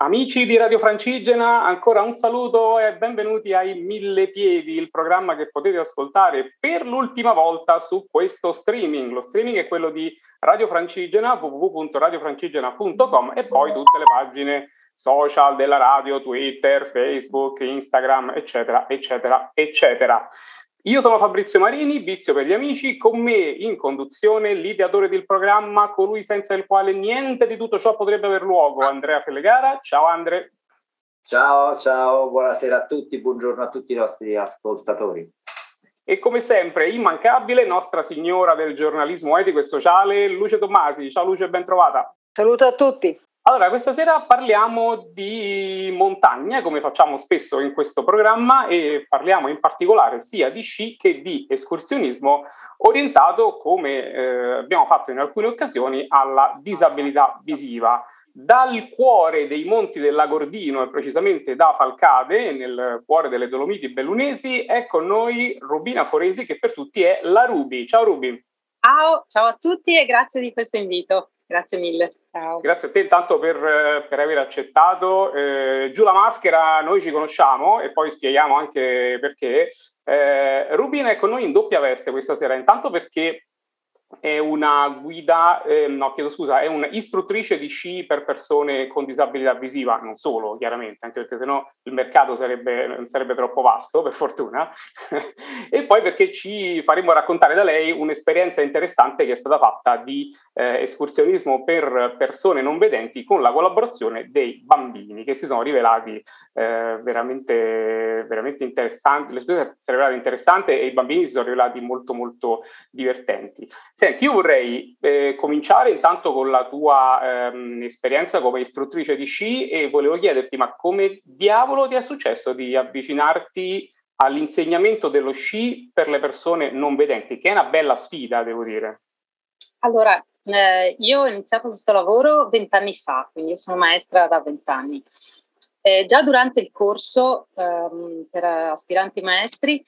Amici di Radio Francigena, ancora un saluto e benvenuti ai Mille Piedi, il programma che potete ascoltare per l'ultima volta su questo streaming. Lo streaming è quello di Radio Francigena, www.radiofrancigena.com e poi tutte le pagine social della radio, Twitter, Facebook, Instagram, eccetera, eccetera, eccetera. Io sono Fabrizio Marini, Vizio per gli amici, con me in conduzione l'ideatore del programma, colui senza il quale niente di tutto ciò potrebbe aver luogo, Andrea Felegara. Ciao Andre. Ciao, ciao, buonasera a tutti, buongiorno a tutti i nostri ascoltatori. E come sempre, immancabile, Nostra Signora del giornalismo etico e sociale, Luce Tommasi. Ciao Luce, ben trovata. Saluto a tutti. Allora, questa sera parliamo di montagna, come facciamo spesso in questo programma, e parliamo in particolare sia di sci che di escursionismo orientato, come eh, abbiamo fatto in alcune occasioni, alla disabilità visiva. Dal cuore dei monti dell'Agordino e precisamente da Falcade, nel cuore delle Dolomiti bellunesi, è con noi Rubina Foresi, che per tutti è la Rubi. Ciao Rubi. Ciao, ciao a tutti e grazie di questo invito. Grazie mille. Ciao. Grazie a te intanto per, per aver accettato. Eh, giù la maschera, noi ci conosciamo e poi spieghiamo anche perché. Eh, Rubina è con noi in doppia veste questa sera, intanto perché è una guida, eh, no, chiedo scusa, è un'istruttrice di sci per persone con disabilità visiva, non solo, chiaramente, anche perché sennò il mercato sarebbe, sarebbe troppo vasto, per fortuna, e poi perché ci faremo raccontare da lei un'esperienza interessante che è stata fatta di eh, escursionismo per persone non vedenti con la collaborazione dei bambini, che si sono rivelati eh, veramente, veramente interessanti, l'esperienza si è rivelata interessante e i bambini si sono rivelati molto molto divertenti. Senti, io vorrei eh, cominciare intanto con la tua ehm, esperienza come istruttrice di sci e volevo chiederti, ma come diavolo ti è successo di avvicinarti all'insegnamento dello sci per le persone non vedenti, che è una bella sfida, devo dire. Allora, eh, io ho iniziato questo lavoro vent'anni fa, quindi io sono maestra da vent'anni. Eh, già durante il corso ehm, per aspiranti maestri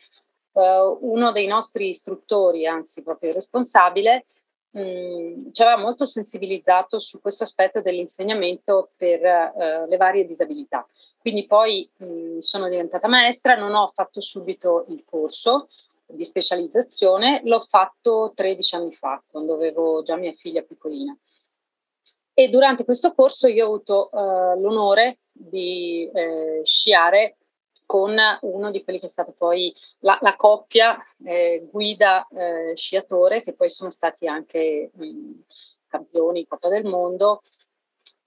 uh, uno dei nostri istruttori, anzi proprio il responsabile, mh, mm, ci aveva molto sensibilizzato su questo aspetto dell'insegnamento per uh, le varie disabilità. Quindi poi mh, mm, sono diventata maestra, non ho fatto subito il corso di specializzazione, l'ho fatto 13 anni fa, quando avevo già mia figlia piccolina. E durante questo corso io ho avuto uh, l'onore di eh, sciare con uno di quelli che è stato poi la, la coppia eh, guida eh, sciatore, che poi sono stati anche mh, campioni Coppa del Mondo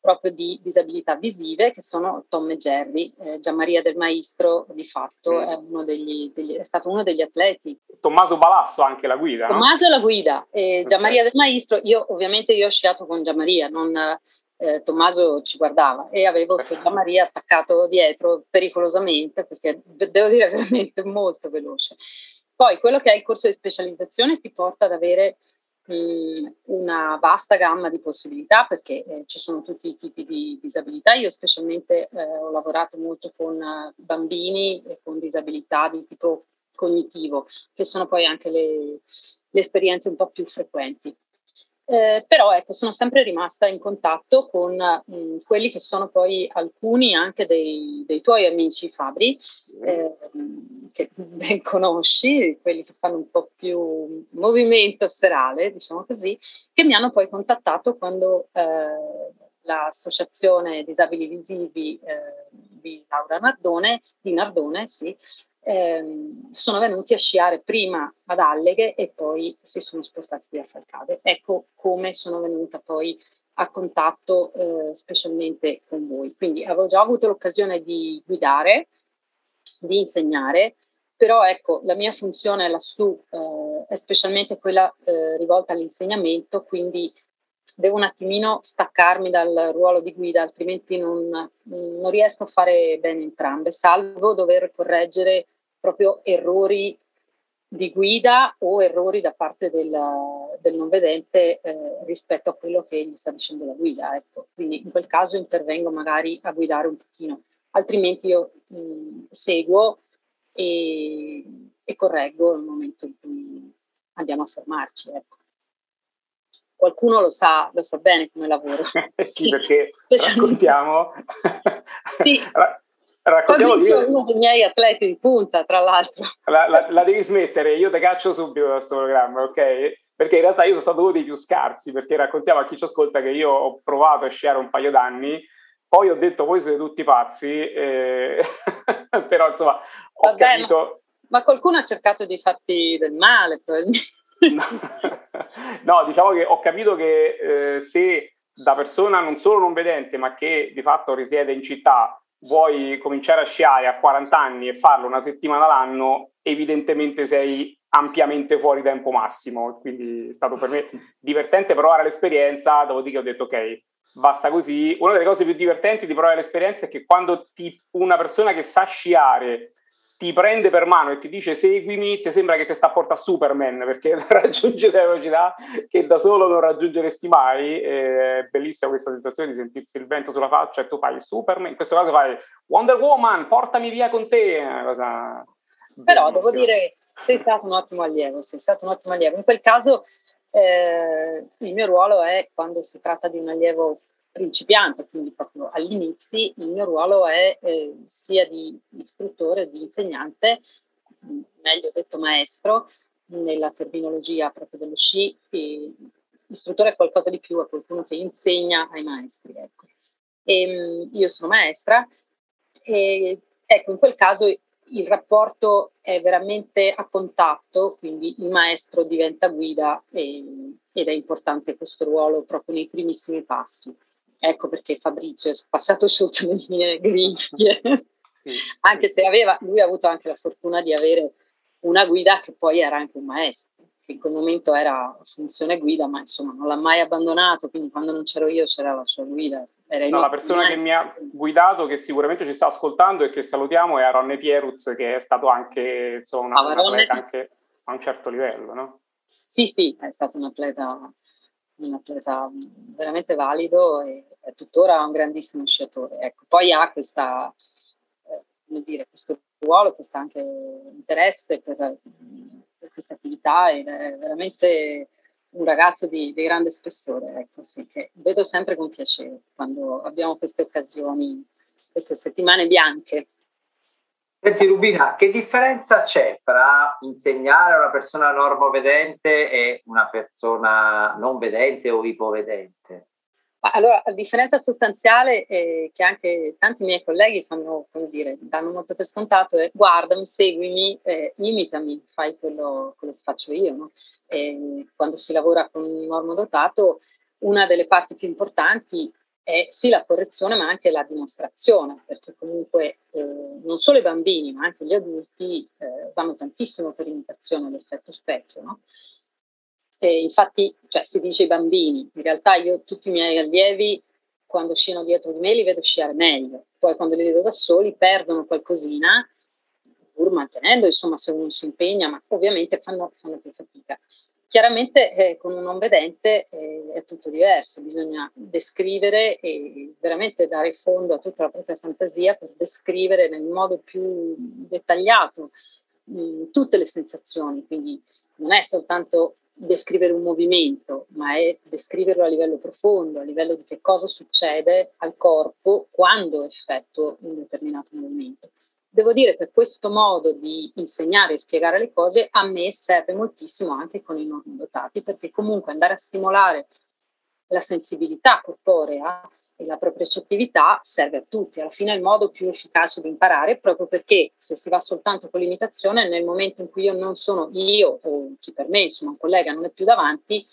proprio di disabilità visive, che sono Tom e Jerry. Eh, Gianmaria del Maestro, di fatto, sì. è, degli, degli, è, stato uno degli atleti. Tommaso Balasso anche la guida, Tommaso no? è la guida. E Gianmaria okay. del Maestro, io ovviamente io ho sciato con Gianmaria, non eh, Tommaso ci guardava e avevo Santa Maria attaccato dietro pericolosamente perché devo dire veramente molto veloce. Poi quello che è il corso di specializzazione ti porta ad avere mh, una vasta gamma di possibilità perché eh, ci sono tutti i tipi di disabilità. Io specialmente eh, ho lavorato molto con uh, bambini e con disabilità di tipo cognitivo, che sono poi anche le, le esperienze un po' più frequenti. Eh, però ecco, sono sempre rimasta in contatto con mh, quelli che sono poi alcuni anche dei, dei tuoi amici Fabri, eh, che ben conosci, quelli che fanno un po' più movimento serale, diciamo così, che mi hanno poi contattato quando eh, l'associazione Disabili Visivi eh, di Laura Nardone, di Nardone, sì, ehm, sono venuti a sciare prima ad Alleghe e poi si sono spostati qui a Falcade. Ecco come sono venuta poi a contatto eh, specialmente con voi. Quindi avevo già avuto l'occasione di guidare, di insegnare, però ecco, la mia funzione lassù eh, è specialmente quella eh, rivolta all'insegnamento, quindi devo un attimino staccarmi dal ruolo di guida, altrimenti non, non riesco a fare bene entrambe, salvo dover correggere proprio errori di guida o errori da parte del, del non vedente eh, rispetto a quello che gli sta dicendo la guida. Ecco. Quindi in quel caso intervengo magari a guidare un pochino, altrimenti io mh, seguo e, e, correggo nel momento in cui andiamo a fermarci. Ecco. Qualcuno lo sa, lo sa bene come lavoro. sì, perché raccontiamo Sì. Raccontiamo di uno dei miei atleti di punta, tra l'altro. La, la, la devi smettere, io ti caccio subito da questo programma, ok? Perché in realtà io sono stato uno dei più scarsi, perché raccontiamo a chi ci ascolta che io ho provato a sciare un paio d'anni, poi ho detto voi siete tutti pazzi, eh, però insomma ho Vabbè, capito... Ma, ma, qualcuno ha cercato di farti del male, probabilmente. no, diciamo che ho capito che eh, se da persona non solo non vedente, ma che di fatto risiede in città, vuoi cominciare a sciare a 40 anni e farlo una settimana l'anno, evidentemente sei ampiamente fuori tempo massimo. Quindi è stato per me divertente provare l'esperienza, dopodiché ho detto ok, basta così. Una delle cose più divertenti di provare l'esperienza è che quando ti, una persona che sa sciare ti prende per mano e ti dice seguimi, ti sembra che ti sta a portare Superman perché raggiunge delle velocità che da solo non raggiungeresti mai. È bellissima questa sensazione di sentirsi il vento sulla faccia e tu fai Superman, in questo caso fai Wonder Woman, portami via con te. Cosa Però devo dire, sei stato un ottimo allievo, sei stato un ottimo allievo. In quel caso eh, il mio ruolo è quando si tratta di un allievo principiante, quindi proprio agli inizi, il mio ruolo è eh, sia di istruttore, di insegnante, meglio detto maestro, nella terminologia proprio dello sci, istruttore è qualcosa di più, è qualcuno che insegna ai maestri. Ecco. E, ehm, io sono maestra e ecco, in quel caso il rapporto è veramente a contatto, quindi il maestro diventa guida e, ed è importante questo ruolo proprio nei primissimi passi. Ecco perché Fabrizio è passato sotto le mie griglie, sì. anche se aveva, lui ha avuto anche la fortuna di avere una guida che poi era anche un maestro, che in quel momento era funzione guida, ma insomma non l'ha mai abbandonato, quindi quando non c'ero io c'era la sua guida. No, la persona che mi ha guidato, che sicuramente ci sta ascoltando e che salutiamo, è Ronne Pieruz, che è stato anche insomma, una, un atleta anche a un certo livello, no? Sì, sì, è stato un atleta un atleta veramente valido e è tuttora un grandissimo sciatore. Ecco, poi ha questa, eh, dire, questo ruolo, questo anche interesse per, per, questa attività ed è veramente un ragazzo di, di grande spessore, ecco, sì, che vedo sempre con piacere quando abbiamo queste occasioni, queste settimane bianche Senti Rubina, che differenza c'è tra insegnare a una persona normovedente e una persona non vedente o ipovedente? Allora, la differenza sostanziale è che anche tanti miei colleghi fanno, come dire, danno molto per scontato è guardami, seguimi, eh, imitami, fai quello, quello, che faccio io. No? quando si lavora con un normodotato, una delle parti più importanti è sì la correzione ma anche la dimostrazione, perché comunque eh, non solo i bambini ma anche gli adulti eh, vanno tantissimo per imitazione all'effetto specchio. No? E infatti cioè, si dice i bambini, in realtà io tutti i miei allievi quando sciano dietro di me li vedo sciare meglio, poi quando li vedo da soli perdono qualcosina, pur mantenendo insomma se uno si impegna, ma ovviamente fanno, fanno più fatica. Chiaramente eh, con un non vedente eh, è tutto diverso, bisogna descrivere e veramente dare fondo a tutta la propria fantasia per descrivere nel modo più dettagliato mh, mm, tutte le sensazioni, quindi non è soltanto descrivere un movimento, ma è descriverlo a livello profondo, a livello di che cosa succede al corpo quando effettuo un determinato movimento. Devo dire che questo modo di insegnare e spiegare le cose a me serve moltissimo anche con i non dotati, perché comunque andare a stimolare la sensibilità corporea e la propria propriocettività serve a tutti. Alla fine è il modo più efficace di imparare, proprio perché se si va soltanto con l'imitazione, nel momento in cui io non sono io o chi per me, insomma un collega non è più davanti,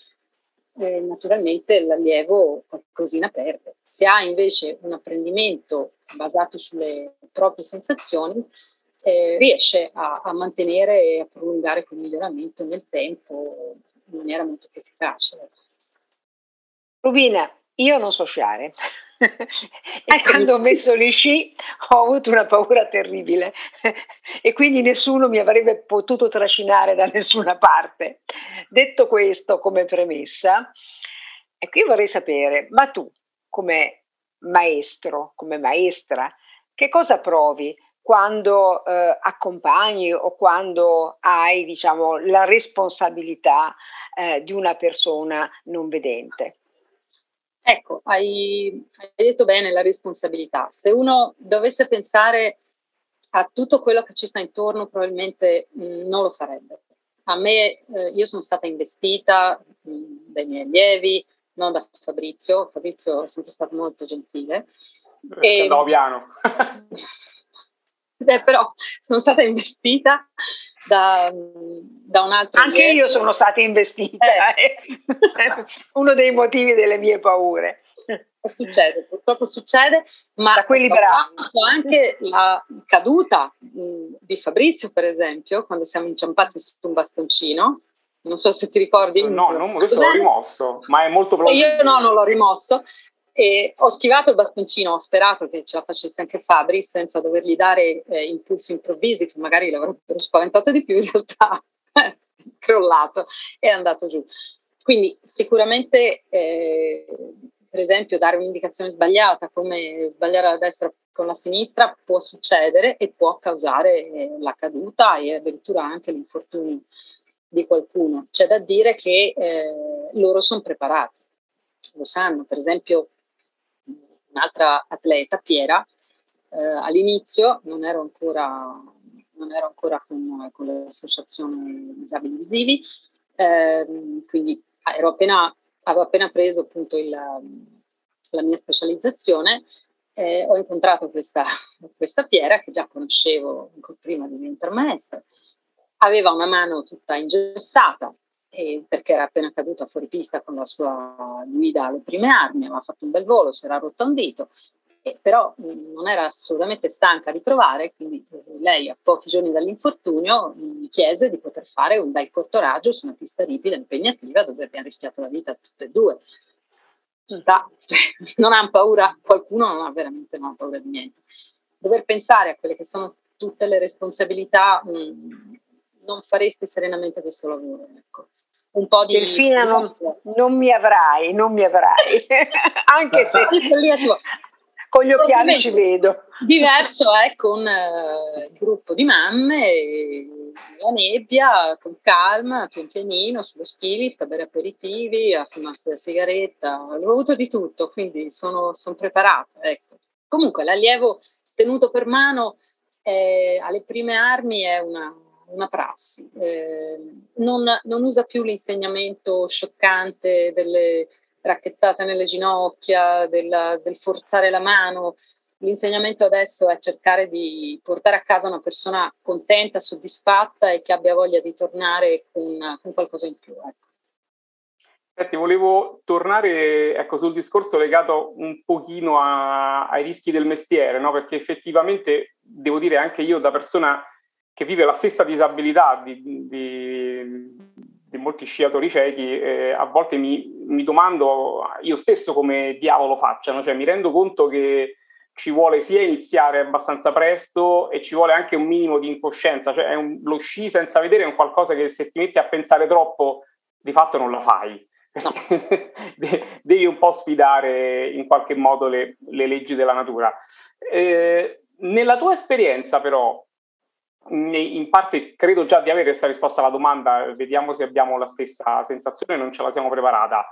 eh, naturalmente l'allievo qualcosina perde. Se ha invece un apprendimento basato sulle proprie sensazioni, eh, riesce a, a, mantenere e a prolungare quel miglioramento nel tempo in maniera molto più efficace. Rubina, io non so sciare. e quando ho messo gli sci ho avuto una paura terribile e quindi nessuno mi avrebbe potuto trascinare da nessuna parte. Detto questo come premessa, ecco io vorrei sapere, ma tu come maestro, come maestra, che cosa provi quando eh, accompagni o quando hai diciamo, la responsabilità eh, di una persona non vedente? Ecco, hai, hai detto bene la responsabilità. Se uno dovesse pensare a tutto quello che ci sta intorno, probabilmente mh, mm, non lo farebbe. A me, eh, io sono stata investita mh, mm, dai miei allievi, non da Fabrizio, Fabrizio è sempre stato molto gentile. Eh, e, piano. eh, però sono stata investita da, da un altro. Anche allievo. io sono stata investita, eh. eh. uno dei motivi delle mie paure. Succede, purtroppo succede, ma da quelli anche la caduta di Fabrizio, per esempio, quando siamo inciampati su un bastoncino. Non so se ti ricordi. No, non, questo l'ho rimosso, ma è molto plausibile. Io no, non l'ho rimosso. E ho schivato il bastoncino, ho sperato che ce la facesse anche Fabri senza dovergli dare eh, impulsi improvvisi che magari l'avrebbero spaventato di più, in realtà è crollato e è andato giù. Quindi sicuramente eh, per esempio dare un'indicazione sbagliata come sbagliare la destra con la sinistra può succedere e può causare eh, la caduta e addirittura anche l'infortunio di qualcuno. C'è da dire che eh, loro sono preparati, lo sanno, per esempio un'altra atleta, Piera, eh, all'inizio non ero ancora, non ero ancora con, con l'associazione Disabili Visivi, ehm, quindi ero appena avevo appena preso appunto il, la mia specializzazione, eh, ho incontrato questa, questa Piera che già conoscevo prima di diventare maestra. Aveva una mano tutta ingessata eh, perché era appena caduta fuori pista con la sua guida alle prime armi, aveva fatto un bel volo, si era rotto un dito, eh, però mh, non era assolutamente stanca di provare, quindi eh, lei a pochi giorni dall'infortunio mi chiese di poter fare un bel cortoraggio su una pista ripida impegnativa dove abbiamo rischiato la vita tutte e due sta, cioè, non hanno paura, qualcuno non ha veramente non ha paura di niente. Dover pensare a quelle che sono tutte le responsabilità, mh, mm, non faresti serenamente questo lavoro. Ecco. Un po' di... Delfina, non, non mi avrai, non mi avrai, anche se con gli occhiali ci vedo. Diverso è con eh, il gruppo di mamme, la nebbia, con calma, pian pianino, sullo ski lift, a bere aperitivi, a fumarsi la sigaretta, ho avuto di tutto, quindi sono, sono preparata. Ecco. Comunque l'allievo tenuto per mano eh, alle prime armi è una, una prassi, eh, non, non, usa più l'insegnamento scioccante delle racchettate nelle ginocchia, della, del forzare la mano. L'insegnamento adesso è cercare di portare a casa una persona contenta, soddisfatta e che abbia voglia di tornare con, con qualcosa in più. Ecco. Senti, volevo tornare ecco, sul discorso legato un pochino a, ai rischi del mestiere, no? perché effettivamente devo dire anche io da persona che vive la stessa disabilità di, di, di molti sciatori ciechi, eh, a volte mi, mi, domando io stesso come diavolo facciano, cioè mi rendo conto che ci vuole sia iniziare abbastanza presto e ci vuole anche un minimo di incoscienza, cioè un, lo sci senza vedere è un qualcosa che se ti metti a pensare troppo di fatto non la fai. Devi un po' sfidare in qualche modo le, le leggi della natura. Eh, nella tua esperienza però, in parte credo già di avere questa risposta alla domanda, vediamo se abbiamo la stessa sensazione, non ce la siamo preparata.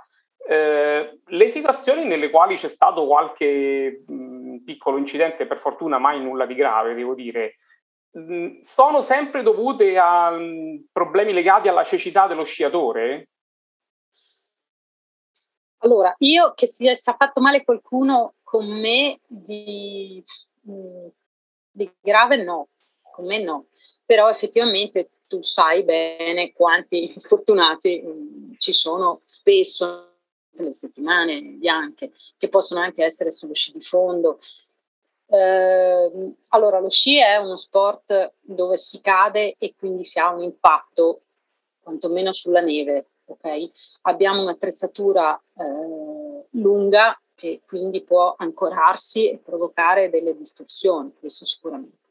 Eh, le situazioni nelle quali c'è stato qualche mh, piccolo incidente, per fortuna mai nulla di grave, devo dire, mh, sono sempre dovute a mh, problemi legati alla cecità dello sciatore? Allora, io che sia, sia fatto male qualcuno con me di, di grave no, con me no, però effettivamente tu sai bene quanti infortunati mh, ci sono spesso nelle settimane bianche, che possono anche essere sullo sci di fondo. Eh, allora, lo sci è uno sport dove si cade e quindi si ha un impatto, quantomeno sulla neve. Okay? Abbiamo un'attrezzatura eh, lunga che quindi può ancorarsi e provocare delle distorsioni, questo sicuramente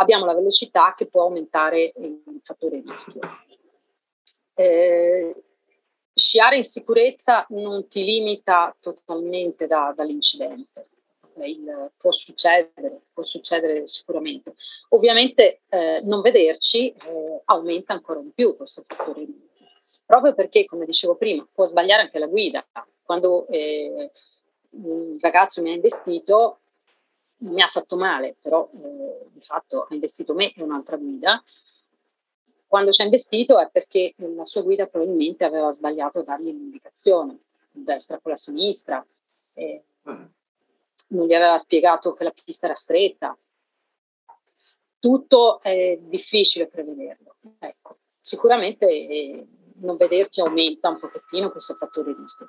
abbiamo la velocità che può aumentare il fattore rischio. Eh, sciare in sicurezza non ti limita totalmente da, dall'incidente. Il, può succedere, può succedere sicuramente. Ovviamente eh, non vederci eh, aumenta ancora di più questo fattore rischio, proprio perché, come dicevo prima, può sbagliare anche la guida. Quando eh, il ragazzo mi ha investito, mi ha fatto male, però eh, di fatto ha investito me e un'altra guida. Quando ci ha investito è perché la sua guida probabilmente aveva sbagliato a dargli l'indicazione, destra con la sinistra, eh, mm. non gli aveva spiegato che la pista era stretta. Tutto è difficile prevederlo. Ecco, sicuramente eh, non vederci aumenta un pochettino questo fattore di rischio.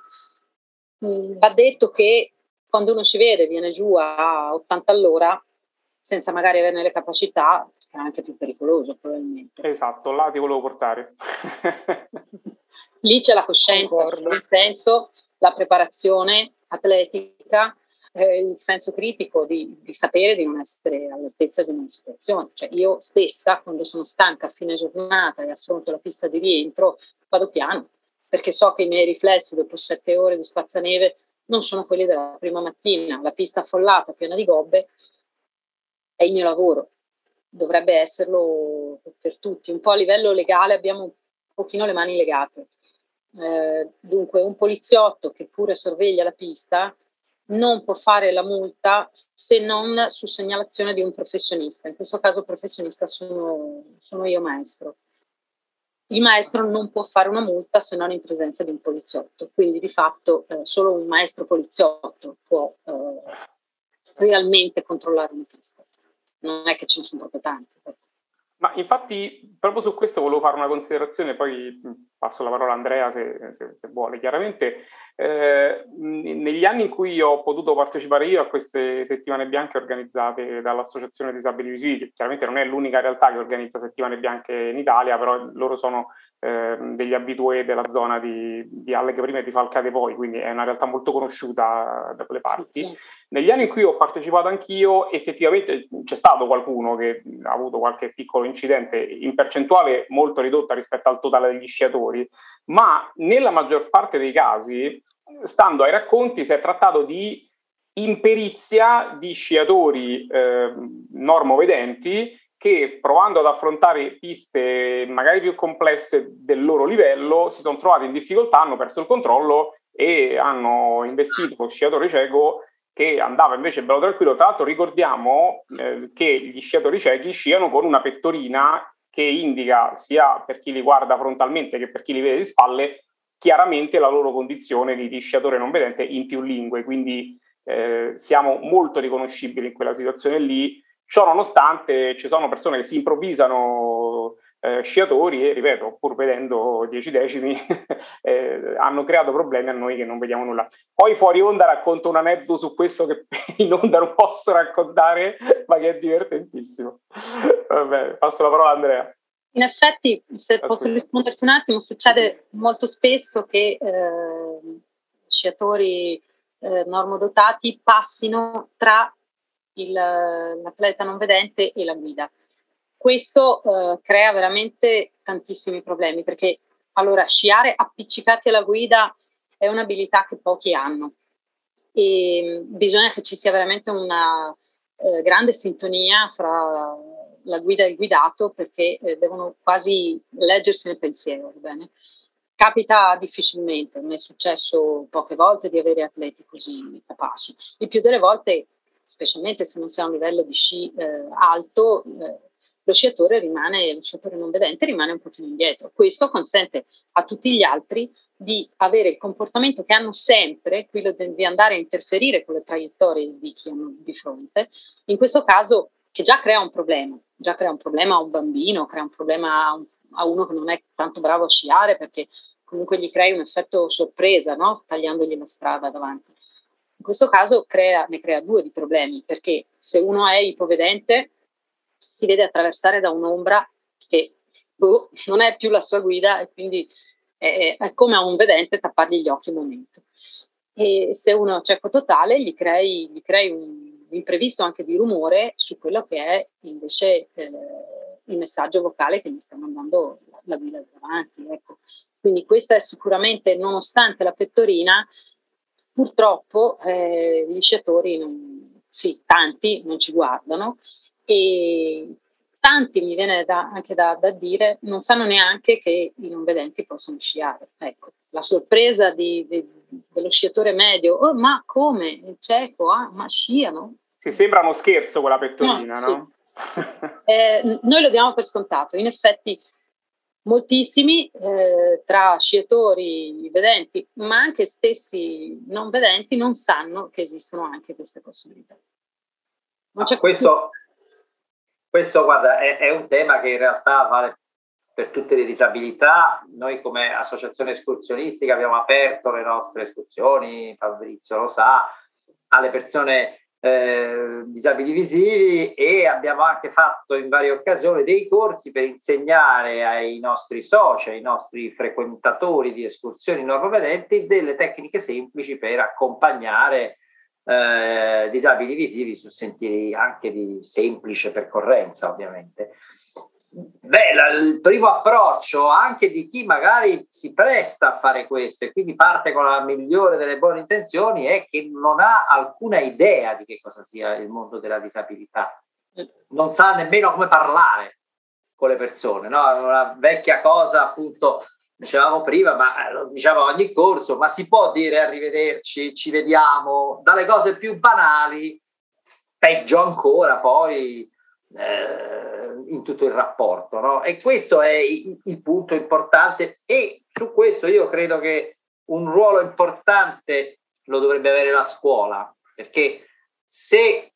Mm, va detto che quando uno ci vede viene giù a 80 all'ora senza magari averne le capacità, è anche più pericoloso probabilmente. Esatto, là ti volevo portare. Lì c'è la coscienza, nel senso la preparazione atletica, eh, il senso critico di, di, sapere di non essere all'altezza di una situazione. Cioè io stessa, quando sono stanca a fine giornata e affronto la pista di rientro, vado piano, perché so che i miei riflessi dopo sette ore di spazzaneve non sono quelli della prima mattina. La pista affollata, piena di gobbe, è il mio lavoro. Dovrebbe esserlo per tutti. Un po' a livello legale abbiamo un pochino le mani legate. Eh, dunque, un poliziotto che pure sorveglia la pista non può fare la multa se non su segnalazione di un professionista. In questo caso professionista sono, sono io maestro il maestro non può fare una multa se non in presenza di un poliziotto, quindi di fatto eh, solo un maestro poliziotto può eh, realmente controllare una pista, non è che ce ne sono proprio tanti. Ma infatti proprio su questo volevo fare una considerazione, poi passo la parola a Andrea se, se, se vuole. Chiaramente eh, negli anni in cui ho potuto partecipare io a queste settimane bianche organizzate dall'Associazione Disabili Visivi, che chiaramente non è l'unica realtà che organizza settimane bianche in Italia, però loro sono eh, degli abitué della zona di, di Alleghe prima e di Falcate poi, quindi è una realtà molto conosciuta da quelle parti. Negli anni in cui ho partecipato anch'io, effettivamente c'è stato qualcuno che ha avuto qualche piccolo incidente in percentuale molto ridotta rispetto al totale degli sciatori, ma nella maggior parte dei casi stando ai racconti, si è trattato di imperizia di sciatori eh, normovedenti che provando ad affrontare piste magari più complesse del loro livello si sono trovati in difficoltà, hanno perso il controllo e hanno investito lo sciatore cieco che andava invece bello tranquillo. Tra l'altro ricordiamo eh, che gli sciatori ciechi sciano con una pettorina che indica sia per chi li guarda frontalmente che per chi li vede di spalle chiaramente la loro condizione di, di sciatore non vedente in più lingue, quindi eh, siamo molto riconoscibili in quella situazione lì. Ciò nonostante ci sono persone che si improvvisano eh, sciatori e, ripeto, pur vedendo dieci decimi, eh, hanno creato problemi a noi che non vediamo nulla. Poi fuori onda racconto un aneddoto su questo che in onda non posso raccontare, ma che è divertentissimo. Vabbè, passo la parola a Andrea. In effetti, se posso risponderti un attimo, succede sì. molto spesso che eh, sciatori eh, normodotati passino tra il, l'atleta non vedente e la guida. Questo eh, crea veramente tantissimi problemi perché allora sciare appiccicati alla guida è un'abilità che pochi hanno e bisogna che ci sia veramente una eh, grande sintonia fra la guida e il guidato perché eh, devono quasi leggersi nel pensiero. Bene? Capita difficilmente, mi è successo poche volte di avere atleti così capaci. Il più delle volte, specialmente se non si ha un livello di sci eh, alto, eh, lo sciatore rimane, lo sciatore non vedente rimane un pochino indietro. Questo consente a tutti gli altri di avere il comportamento che hanno sempre, quello di andare a interferire con le traiettorie di chi hanno di fronte, in questo caso che già crea un problema, già crea un problema a un bambino, crea un problema a, un, a uno che non è tanto bravo a sciare perché comunque gli crei un effetto sorpresa, no? tagliandogli la strada davanti. In questo caso crea, ne crea due di problemi, perché se uno è ipovedente si vede attraversare da un'ombra che boh, non è più la sua guida e quindi è, è, come a un vedente tappargli gli occhi un momento. E se uno è cieco totale gli crei, gli crei un imprevisto anche di rumore su quello che è invece eh, il messaggio vocale che gli sta mandando la, la guida davanti. Ecco. Quindi questa è sicuramente, nonostante la pettorina, purtroppo eh, gli sciatori, non, sì, tanti non ci guardano e tanti, mi viene da, anche da, da, dire, non sanno neanche che i non vedenti possono sciare. Ecco, la sorpresa di, di dello sciatore medio, oh, ma come? Il cieco, ah, ma sciano? Si sembra uno scherzo quella pettorina, no? no? Sì. eh, noi lo diamo per scontato, in effetti moltissimi eh, tra sciatori vedenti, ma anche stessi non vedenti, non sanno che esistono anche queste possibilità. Ah, questo, questo, guarda, è, è, un tema che in realtà vale per tutte le disabilità. Noi come associazione escursionistica abbiamo aperto le nostre escursioni, Fabrizio lo sa, alle persone eh, disabili visivi e abbiamo anche fatto in varie occasioni dei corsi per insegnare ai nostri soci, ai nostri frequentatori di escursioni normovedenti delle tecniche semplici per accompagnare eh, disabili visivi su sentieri anche di semplice percorrenza ovviamente. Beh, la, il primo approccio anche di chi magari si presta a fare questo e quindi parte con la migliore delle buone intenzioni è che non ha alcuna idea di che cosa sia il mondo della disabilità, non sa nemmeno come parlare con le persone, no? Una vecchia cosa appunto dicevamo prima, ma lo diciamo ogni corso, ma si può dire arrivederci, ci vediamo, dalle cose più banali, peggio ancora poi eh, in tutto il rapporto. No? E questo è il, il punto importante e su questo io credo che un ruolo importante lo dovrebbe avere la scuola, perché se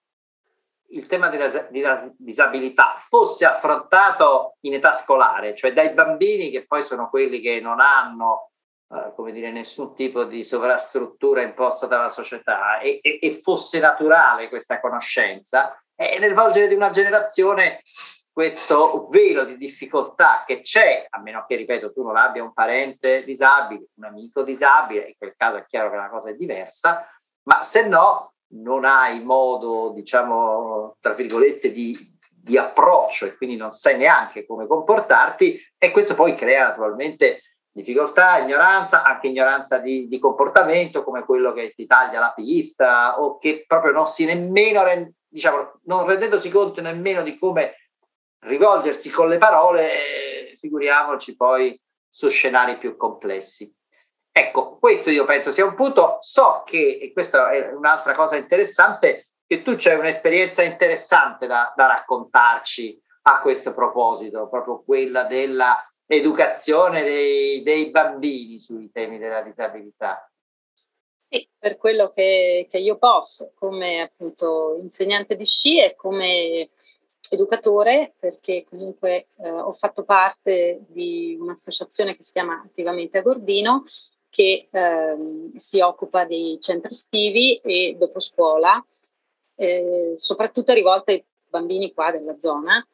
il tema della, della, disabilità fosse affrontato in età scolare, cioè dai bambini che poi sono quelli che non hanno eh, come dire, nessun tipo di sovrastruttura imposta dalla società e, e, e fosse naturale questa conoscenza, e nel volgere di una generazione questo velo di difficoltà che c'è, a meno che, ripeto, tu non abbia un parente disabile, un amico disabile, in quel caso è chiaro che la cosa è diversa, ma se no non hai modo, diciamo, tra virgolette, di, di approccio e quindi non sai neanche come comportarti e questo poi crea naturalmente difficoltà, ignoranza, anche ignoranza di, di comportamento come quello che ti taglia la pista o che proprio non si nemmeno diciamo, non rendendosi conto nemmeno di come rivolgersi con le parole, eh, figuriamoci poi su scenari più complessi. Ecco, questo io penso sia un punto. So che, e questa è un'altra cosa interessante, che tu c'hai un'esperienza interessante da, da raccontarci a questo proposito, proprio quella dell'educazione dei, dei bambini sui temi della disabilità. Sì, per quello che, che, io posso, come appunto insegnante di sci e come educatore, perché comunque eh, ho fatto parte di un'associazione che si chiama Attivamente a Gordino, che eh, si occupa dei centri estivi e dopo scuola, eh, soprattutto rivolta ai bambini qua della zona,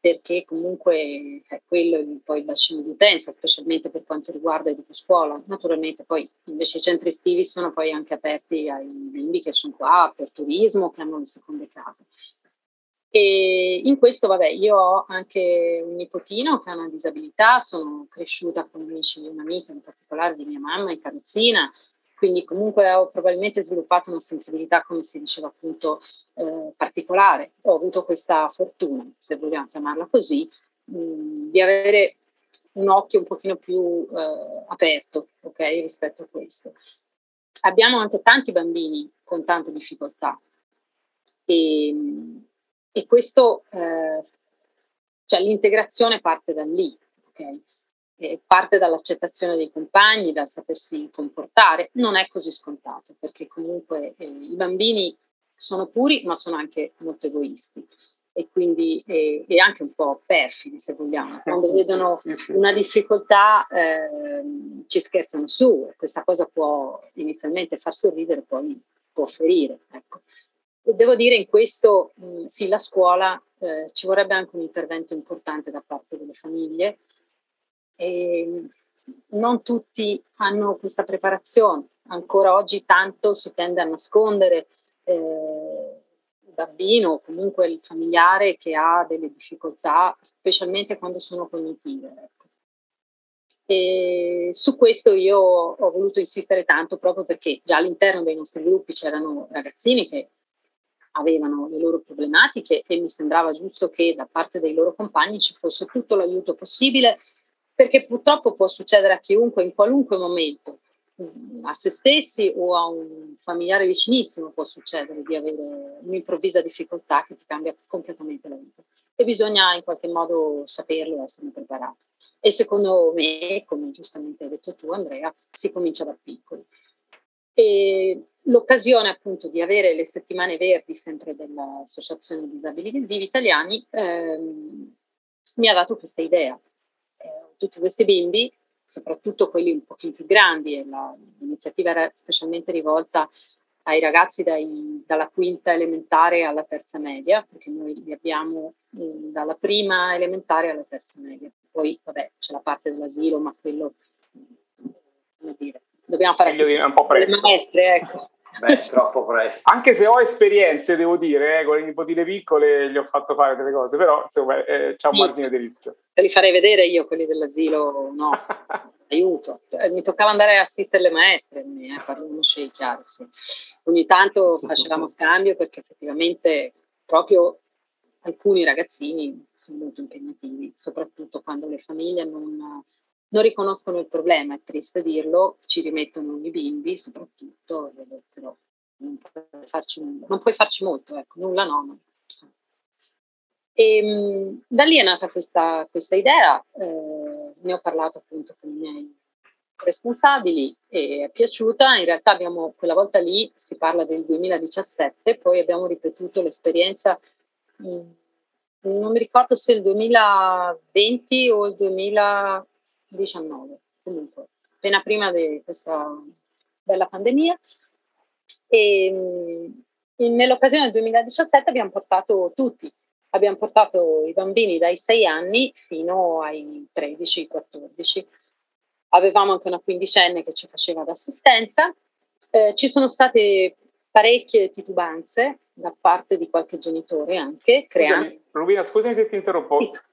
perché comunque è quello il, poi il bacino di utenza, specialmente per quanto riguarda il dopo scuola. Naturalmente poi invece i centri estivi sono poi anche aperti ai bimbi che sono qua per turismo, che hanno le seconde case. E in questo, vabbè, io ho anche un nipotino che ha una disabilità, sono cresciuta con amici, un'amica in particolare di mia mamma in carrozzina, quindi comunque ho probabilmente sviluppato una sensibilità, come si diceva appunto, eh, particolare. Ho avuto questa fortuna, se vogliamo chiamarla così, mh, di avere un occhio un pochino più eh, aperto, ok, rispetto a questo. Abbiamo anche tanti bambini con tante difficoltà e, e questo, eh, cioè l'integrazione parte da lì, ok? eh, parte dall'accettazione dei compagni, dal sapersi comportare, non è così scontato perché comunque eh, i bambini sono puri ma sono anche molto egoisti e quindi eh, e anche un po' perfidi se vogliamo. Quando vedono una difficoltà eh, ci scherzano su questa cosa può inizialmente far sorridere, poi può ferire. Ecco. Devo dire in questo mh, sì, la scuola eh, ci vorrebbe anche un intervento importante da parte delle famiglie e non tutti hanno questa preparazione. Ancora oggi tanto si tende a nascondere eh, il bambino o comunque il familiare che ha delle difficoltà, specialmente quando sono cognitive. Ecco. E su questo io ho voluto insistere tanto proprio perché già all'interno dei nostri gruppi c'erano ragazzini che avevano le loro problematiche e mi sembrava giusto che da parte dei loro compagni ci fosse tutto l'aiuto possibile perché purtroppo può succedere a chiunque in qualunque momento. a se stessi o a un familiare vicinissimo può succedere di avere un'improvvisa difficoltà che ti cambia completamente la vita e bisogna in qualche modo saperlo e essere preparati. E secondo me, come giustamente hai detto tu Andrea, si comincia da piccoli. E l'occasione appunto di avere le settimane verdi sempre dell'Associazione Disabili Visivi Italiani ehm, mi ha dato questa idea. Eh, tutti questi bimbi, soprattutto quelli un pochino più grandi, e la, l'iniziativa era specialmente rivolta ai ragazzi dai, dalla quinta elementare alla terza media, perché noi li abbiamo mm, dalla prima elementare alla terza media. Poi, vabbè, c'è la parte dell'asilo, ma quello, come dire, dobbiamo fare un po' presto. le maestre, ecco. Beh, troppo presto. Anche se ho esperienze, devo dire, eh, con le nipotine piccole gli ho fatto fare delle cose, però insomma eh, c'è un margine di rischio. Te li farei vedere io, quelli dell'asilo, no, aiuto. Eh, mi toccava andare a assistere le maestre, eh, parliamoci chiaro. Sì. Ogni tanto facevamo scambio perché effettivamente proprio alcuni ragazzini sono molto impegnativi, soprattutto quando le famiglie non non riconoscono il problema, è triste dirlo, ci rimettono i bimbi soprattutto, però non puoi farci, non puoi farci molto, ecco, nulla no. E, ehm, da lì è nata questa, questa idea, eh, ne ho parlato appunto con i miei responsabili e è piaciuta, in realtà abbiamo quella volta lì, si parla del 2017, poi abbiamo ripetuto l'esperienza, mh, mm, non mi ricordo se il 2020 o il 2000 19, comunque, appena prima di questa bella pandemia. E in, nell'occasione del 2017 abbiamo portato tutti, abbiamo portato i bambini dai 6 anni fino ai 13-14. Avevamo anche una quindicenne che ci faceva d'assistenza. Eh, ci sono state parecchie titubanze da parte di qualche genitore anche. Scusami, Rubina, scusami se ti interrompo. Sì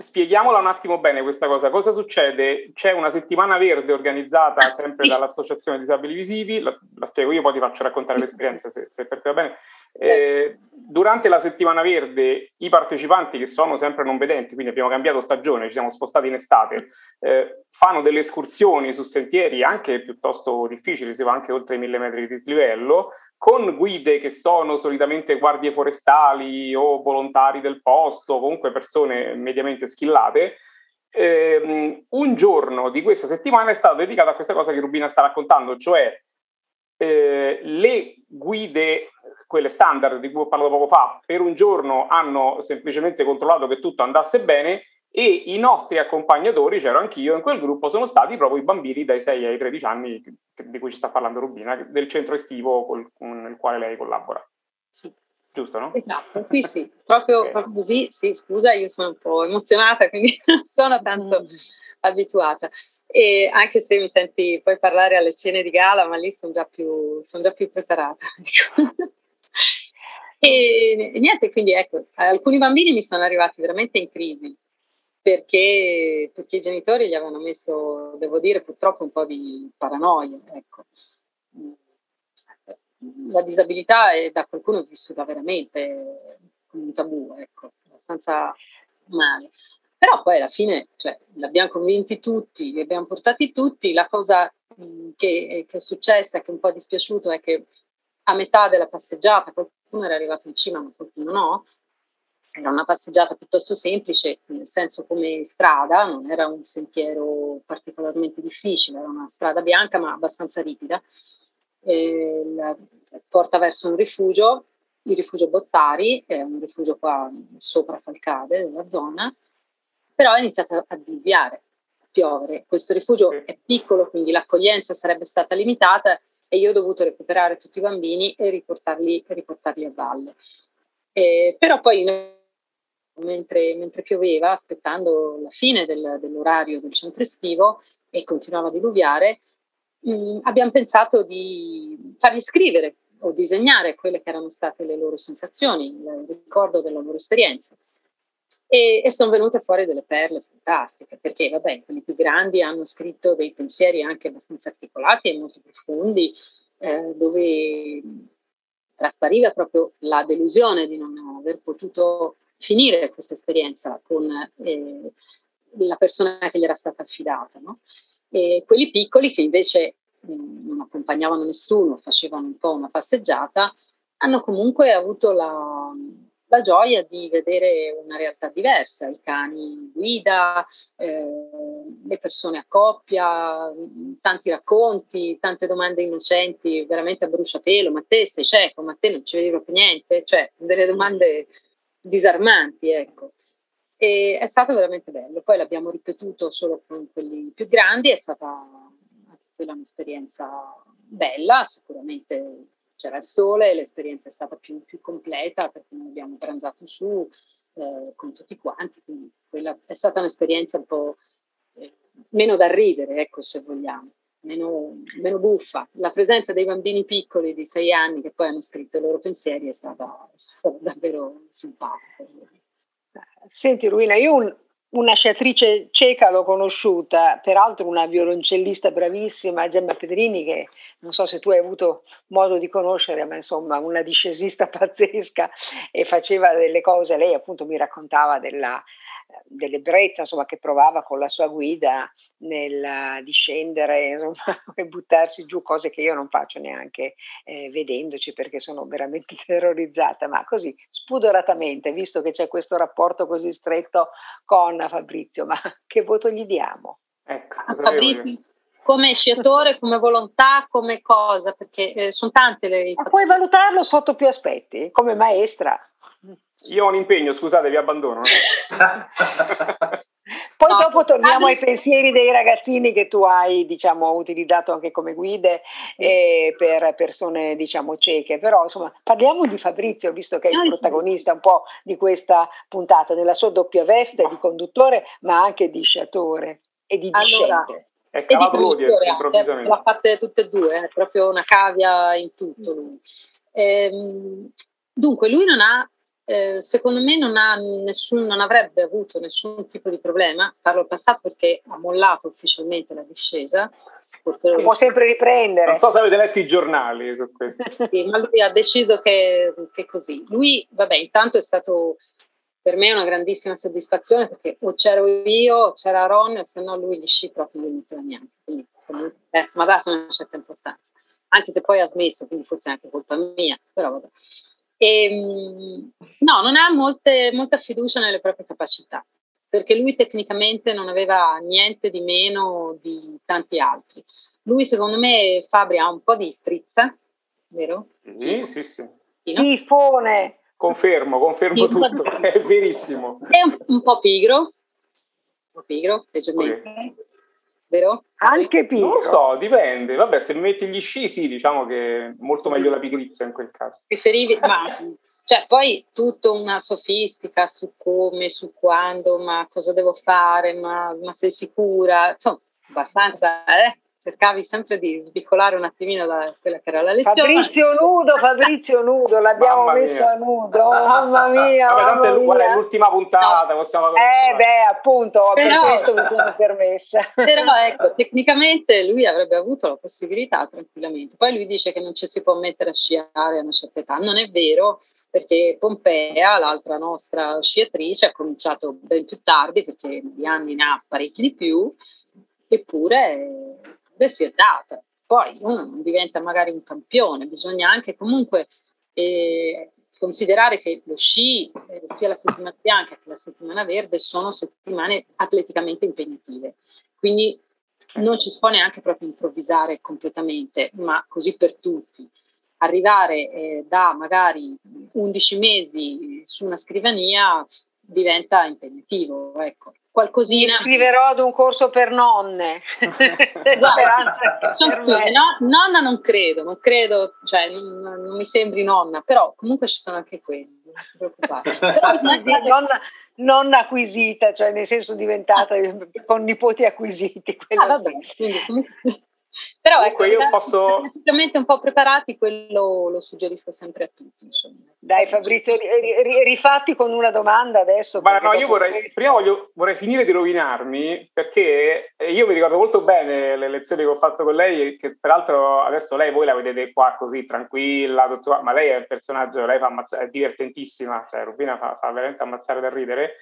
spieghiamola un attimo bene questa cosa. Cosa succede? C'è una settimana verde organizzata sempre dall'Associazione Disabili Visivi, la, la spiego io, poi ti faccio raccontare l'esperienza se, se per te va bene. Eh, durante la settimana verde i partecipanti che sono sempre non vedenti, quindi abbiamo cambiato stagione, ci siamo spostati in estate, eh, fanno delle escursioni su sentieri anche piuttosto difficili, si va anche oltre i mille metri di dislivello, con guide che sono solitamente guardie forestali o volontari del posto, comunque persone mediamente skillate, ehm, un giorno di questa settimana è stato dedicato a questa cosa che Rubina sta raccontando, cioè eh, le guide, quelle standard di cui ho parlato poco fa, per un giorno hanno semplicemente controllato che tutto andasse bene e i nostri accompagnatori, c'ero anch'io in quel gruppo, sono stati proprio i bambini dai 6 ai 13 anni di cui ci sta parlando Rubina, del centro estivo col, con il quale lei collabora. Sì. Giusto, no? Esatto, sì, sì, proprio, okay. proprio, così, sì, scusa, io sono un po' emozionata, quindi non sono tanto mm. abituata. E anche se mi senti poi parlare alle cene di gala, ma lì sono già più, sono già più preparata. e, e niente, quindi ecco, alcuni bambini mi sono arrivati veramente in crisi, perché, perché i genitori gli avevano messo, devo dire, purtroppo un po' di paranoia. Ecco. La disabilità è da qualcuno vissuta veramente come un tabù, ecco, abbastanza male. Però poi alla fine cioè, l'abbiamo convinti tutti, li abbiamo portati tutti. La cosa che, che, è successa, che è un po' dispiaciuto, è che a metà della passeggiata qualcuno era arrivato in cima, ma qualcuno no, era una passeggiata piuttosto semplice, nel senso come strada, non era un sentiero particolarmente difficile, era una strada bianca ma abbastanza ripida. porta verso un rifugio, il rifugio Bottari, è un rifugio qua sopra Falcade, nella zona, però è iniziato a dilviare, a piovere. Questo rifugio è piccolo, quindi l'accoglienza sarebbe stata limitata e io ho dovuto recuperare tutti i bambini e riportarli, riportarli a valle. Eh, però poi mentre, mentre pioveva, aspettando la fine del, dell'orario del centro estivo e continuava a diluviare, mh, mm, abbiamo pensato di fargli scrivere o disegnare quelle che erano state le loro sensazioni, il ricordo della loro esperienza. E, e, sono venute fuori delle perle fantastiche, perché vabbè, quelli più grandi hanno scritto dei pensieri anche abbastanza articolati e molto profondi, eh, dove traspariva proprio la delusione di non aver potuto finire questa esperienza con eh, la persona che gli era stata affidata. No? E quelli piccoli che invece non accompagnavano nessuno, facevano un po' una passeggiata, hanno comunque avuto la, la gioia di vedere una realtà diversa, i cani guida, eh, le persone a coppia, tanti racconti, tante domande innocenti, veramente a bruciapelo, ma te sei cieco, ma te non ci vedi proprio niente, cioè delle domande disarmanti, ecco. E è stato veramente bello. Poi l'abbiamo ripetuto solo con quelli più grandi, è stata quella un'esperienza bella, sicuramente c'era il sole, l'esperienza è stata più, più completa perché noi abbiamo pranzato su eh, con tutti quanti, quindi quella è stata un'esperienza un po' eh, meno da ridere, ecco se vogliamo. Meno, meno, buffa. La presenza dei bambini piccoli di sei anni che poi hanno scritto i loro pensieri è stata, è stata davvero simpatica. Senti Ruina, io un, una sciatrice cieca l'ho conosciuta, peraltro una violoncellista bravissima, Gemma Pedrini, che non so se tu hai avuto modo di conoscere, ma insomma una discesista pazzesca e faceva delle cose, lei appunto mi raccontava della, dell'ebbrezza insomma, che provava con la sua guida nel discendere insomma, e buttarsi giù, cose che io non faccio neanche eh, vedendoci perché sono veramente terrorizzata, ma così spudoratamente, visto che c'è questo rapporto così stretto con Fabrizio, ma che voto gli diamo? Ecco, Fabrizio, come sciatore, come volontà, come cosa, perché eh, sono tante le... Ma puoi valutarlo sotto più aspetti, come maestra. Io ho un impegno, scusate, vi abbandono. Poi no, dopo torniamo ai pensieri dei ragazzini che tu hai, diciamo, utilizzato anche come guide eh, per persone, diciamo, cieche. Però, insomma, parliamo di Fabrizio, visto che è il protagonista un po' di questa puntata, nella sua doppia veste di conduttore, ma anche di sciatore e di discente. Allora, è cavato l'audience improvvisamente. L'ha fatte tutte e due, è proprio una cavia in tutto lui. Ehm, dunque, lui non ha eh, secondo me non, nessun, non, avrebbe avuto nessun tipo di problema, parlo al passato perché ha mollato ufficialmente la discesa. Può sempre riprendere. Non so se avete letto i giornali su questo. sì, ma lui ha deciso che, che così. Lui, vabbè, intanto è stato per me una grandissima soddisfazione perché o c'ero io, o c'era Ron, o se no lui gli sci proprio non metteva niente. Quindi, eh, ma dato una certa importanza. Anche se poi ha smesso, quindi forse è anche colpa mia, però vabbè. E, ehm, no, non ha molte, molta fiducia nelle proprie capacità, perché lui tecnicamente non aveva niente di meno di tanti altri. Lui, secondo me, Fabri ha un po' di strizza, vero? Sì, sì, sì. Tifone! Confermo, confermo sì, tutto, è verissimo. È un, un, po' pigro, un po' pigro, leggermente. Okay vero? Anche pigro. Non lo so, dipende. Vabbè, se metti gli sci, sì, diciamo che è molto meglio la pigrizia in quel caso. Preferivi, ma cioè, poi tutta una sofistica su come, su quando, ma cosa devo fare, ma, ma sei sicura? Insomma, abbastanza, eh? Cercavi sempre di svicolare un attimino da quella che era la lezione. Fabrizio nudo, Fabrizio nudo, l'abbiamo mamma messo mia. a nudo, mamma mia. Vabbè, mamma mia. È l'ultima puntata, no. possiamo Eh beh, appunto, però, per questo mi sono permessa. Però ecco, tecnicamente lui avrebbe avuto la possibilità tranquillamente. Poi lui dice che non ci si può mettere a sciare a una certa età. Non è vero, perché Pompea, l'altra nostra sciatrice, ha cominciato ben più tardi, perché di anni ne ha parecchi di più, eppure beh, si è data. Poi uno diventa magari un campione, bisogna anche comunque eh, considerare che lo sci, eh, sia la settimana bianca che la settimana verde, sono settimane atleticamente impegnative. Quindi non ci si può neanche proprio improvvisare completamente, ma così per tutti. Arrivare eh, da magari 11 mesi su una scrivania diventa impegnativo. Ecco qualcosina. Scriverò ad un corso per nonne. Guarda, no, nonna non credo, non credo, cioè non, non, mi sembri nonna, però comunque ci sono anche quelli, non ti preoccupare. nonna, nonna, acquisita, cioè nel senso diventata con nipoti acquisiti. Ah, vabbè, quindi comunque però ecco, io posso... un po' preparati, quello lo suggerisco sempre a tutti. Insomma. Dai Fabrizio, rifatti con una domanda adesso. Ma no, io vorrei, prima voglio, vorrei finire di rovinarmi perché io mi ricordo molto bene le lezioni che ho fatto con lei, che peraltro adesso lei voi la vedete qua così tranquilla, tutto, ma lei è un personaggio, lei fa ammazza, è divertentissima, cioè Rubina fa, fa veramente ammazzare da ridere.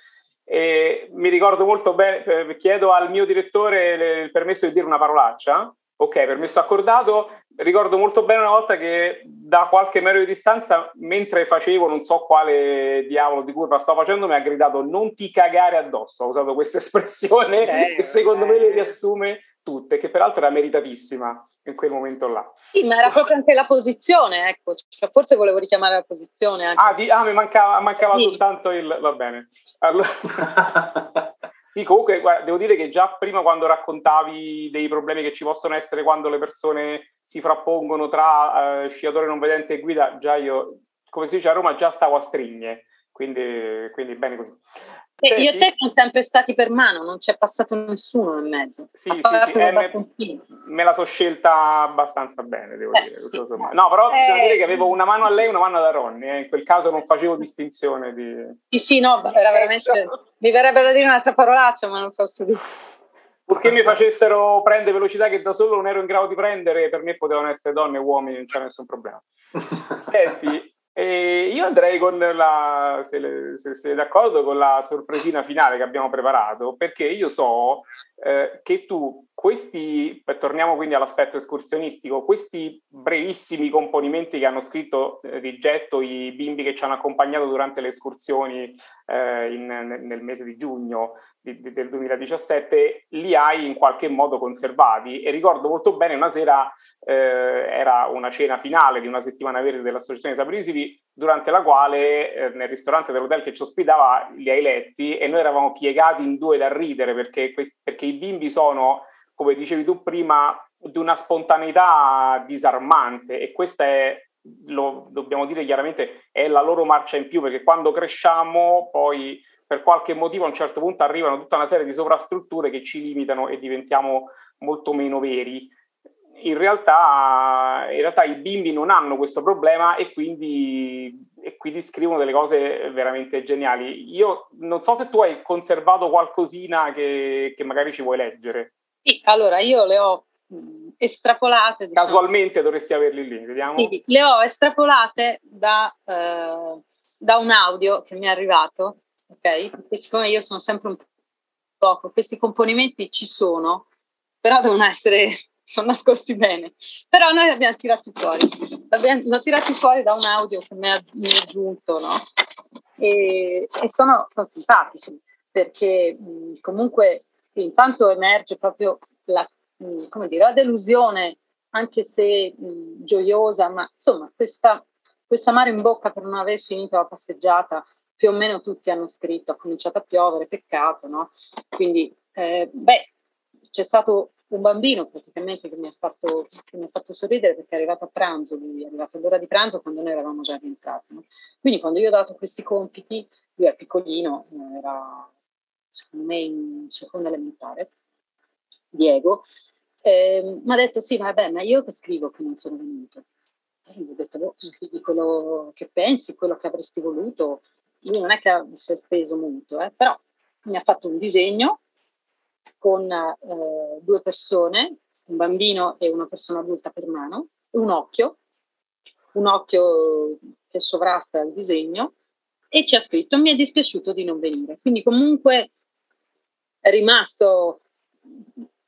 E mi ricordo molto bene, eh, chiedo al mio direttore il permesso di dire una parolaccia Ok, permesso accordato. Ricordo molto bene una volta che da qualche metro di distanza, mentre facevo non so quale diavolo di curva stavo facendo, mi ha gridato non ti cagare addosso. Ha usato questa espressione eh, che secondo eh. me le riassume tutte, che peraltro era meritatissima in quel momento là. Sì, ma era proprio anche la posizione, ecco, cioè, forse volevo richiamare la posizione. Anche. Ah, di, ah, mi mancava, mancava sì. soltanto il... va bene. Allora... Sì, comunque guarda, devo dire che già prima quando raccontavi dei problemi che ci possono essere quando le persone si frappongono tra uh, sciatore non vedente e guida, già io, come si dice a Roma, già stavo a strigne, quindi, quindi bene così. Sì, io e te siamo sempre stati per mano, non c'è passato nessuno in mezzo. Sì, sì, sì eh, me, me, la so scelta abbastanza bene, devo eh, dire. Sì. No, però eh, bisogna dire che avevo una mano a lei e una mano da Ronny, eh. in quel caso non facevo distinzione di... Sì, sì, no, era veramente... Mi verrebbe da dire un'altra parolaccia, ma non posso dire. Purché mi facessero prendere velocità che da solo non ero in grado di prendere, per me potevano essere donne e uomini, non c'è nessun problema. Senti, e io andrei con la, se, le, se sei d'accordo, con la sorpresina finale che abbiamo preparato, perché io so eh, che tu questi, torniamo quindi all'aspetto escursionistico, questi brevissimi componimenti che hanno scritto eh, di getto i bimbi che ci hanno accompagnato durante le escursioni eh, in, nel mese di giugno di, di, del 2017, li hai in qualche modo conservati. E ricordo molto bene una sera eh, era una cena finale di una settimana verde dell'Associazione Saprisivi durante la quale eh, nel ristorante dell'hotel che ci ospitava li hai letti e noi eravamo piegati in due da ridere perché, questi, perché i bimbi sono come dicevi tu prima, di una spontaneità disarmante. E questa è, lo dobbiamo dire chiaramente, è la loro marcia in più perché quando cresciamo poi per qualche motivo a un certo punto arrivano tutta una serie di sovrastrutture che ci limitano e diventiamo molto meno veri. In realtà, in realtà i bimbi non hanno questo problema e quindi, e quindi scrivono delle cose veramente geniali. Io non so se tu hai conservato qualcosina che, che magari ci vuoi leggere. Sì, allora io le ho mh, estrapolate. Diciamo, Casualmente dovresti averli lì, vediamo. Sì, le ho estrapolate da, eh, da, un audio che mi è arrivato, ok? Perché siccome io sono sempre un poco, questi componimenti ci sono, però devono essere, sono nascosti bene. Però noi li abbiamo tirati fuori, li ho tirati fuori da un audio che mi è, mi è giunto, no? E, e sono, sono simpatici, perché mh, comunque intanto emerge proprio la, mm, come dire, la delusione, anche se mh, mm, gioiosa, ma insomma questa, questa mare in bocca per non aver finito la passeggiata, più o meno tutti hanno scritto, ha cominciato a piovere, peccato, no? Quindi, eh, beh, c'è stato un bambino praticamente che mi, fatto, che mi, ha fatto, sorridere perché è arrivato a pranzo, lui è arrivato all'ora di pranzo quando noi eravamo già rientrati. No? Quindi quando io ho dato questi compiti, lui è piccolino, era secondo me in seconda elementare, Diego, eh, mi ha detto sì, vabbè, ma io che scrivo che non sono venuto? E gli ho detto, boh, scrivi quello che pensi, quello che avresti voluto. Lui non è che si è speso molto, eh, però mi ha fatto un disegno con eh, due persone, un bambino e una persona adulta per mano, un occhio, un occhio che sovrasta il disegno, e ci ha scritto mi è dispiaciuto di non venire. Quindi comunque è rimasto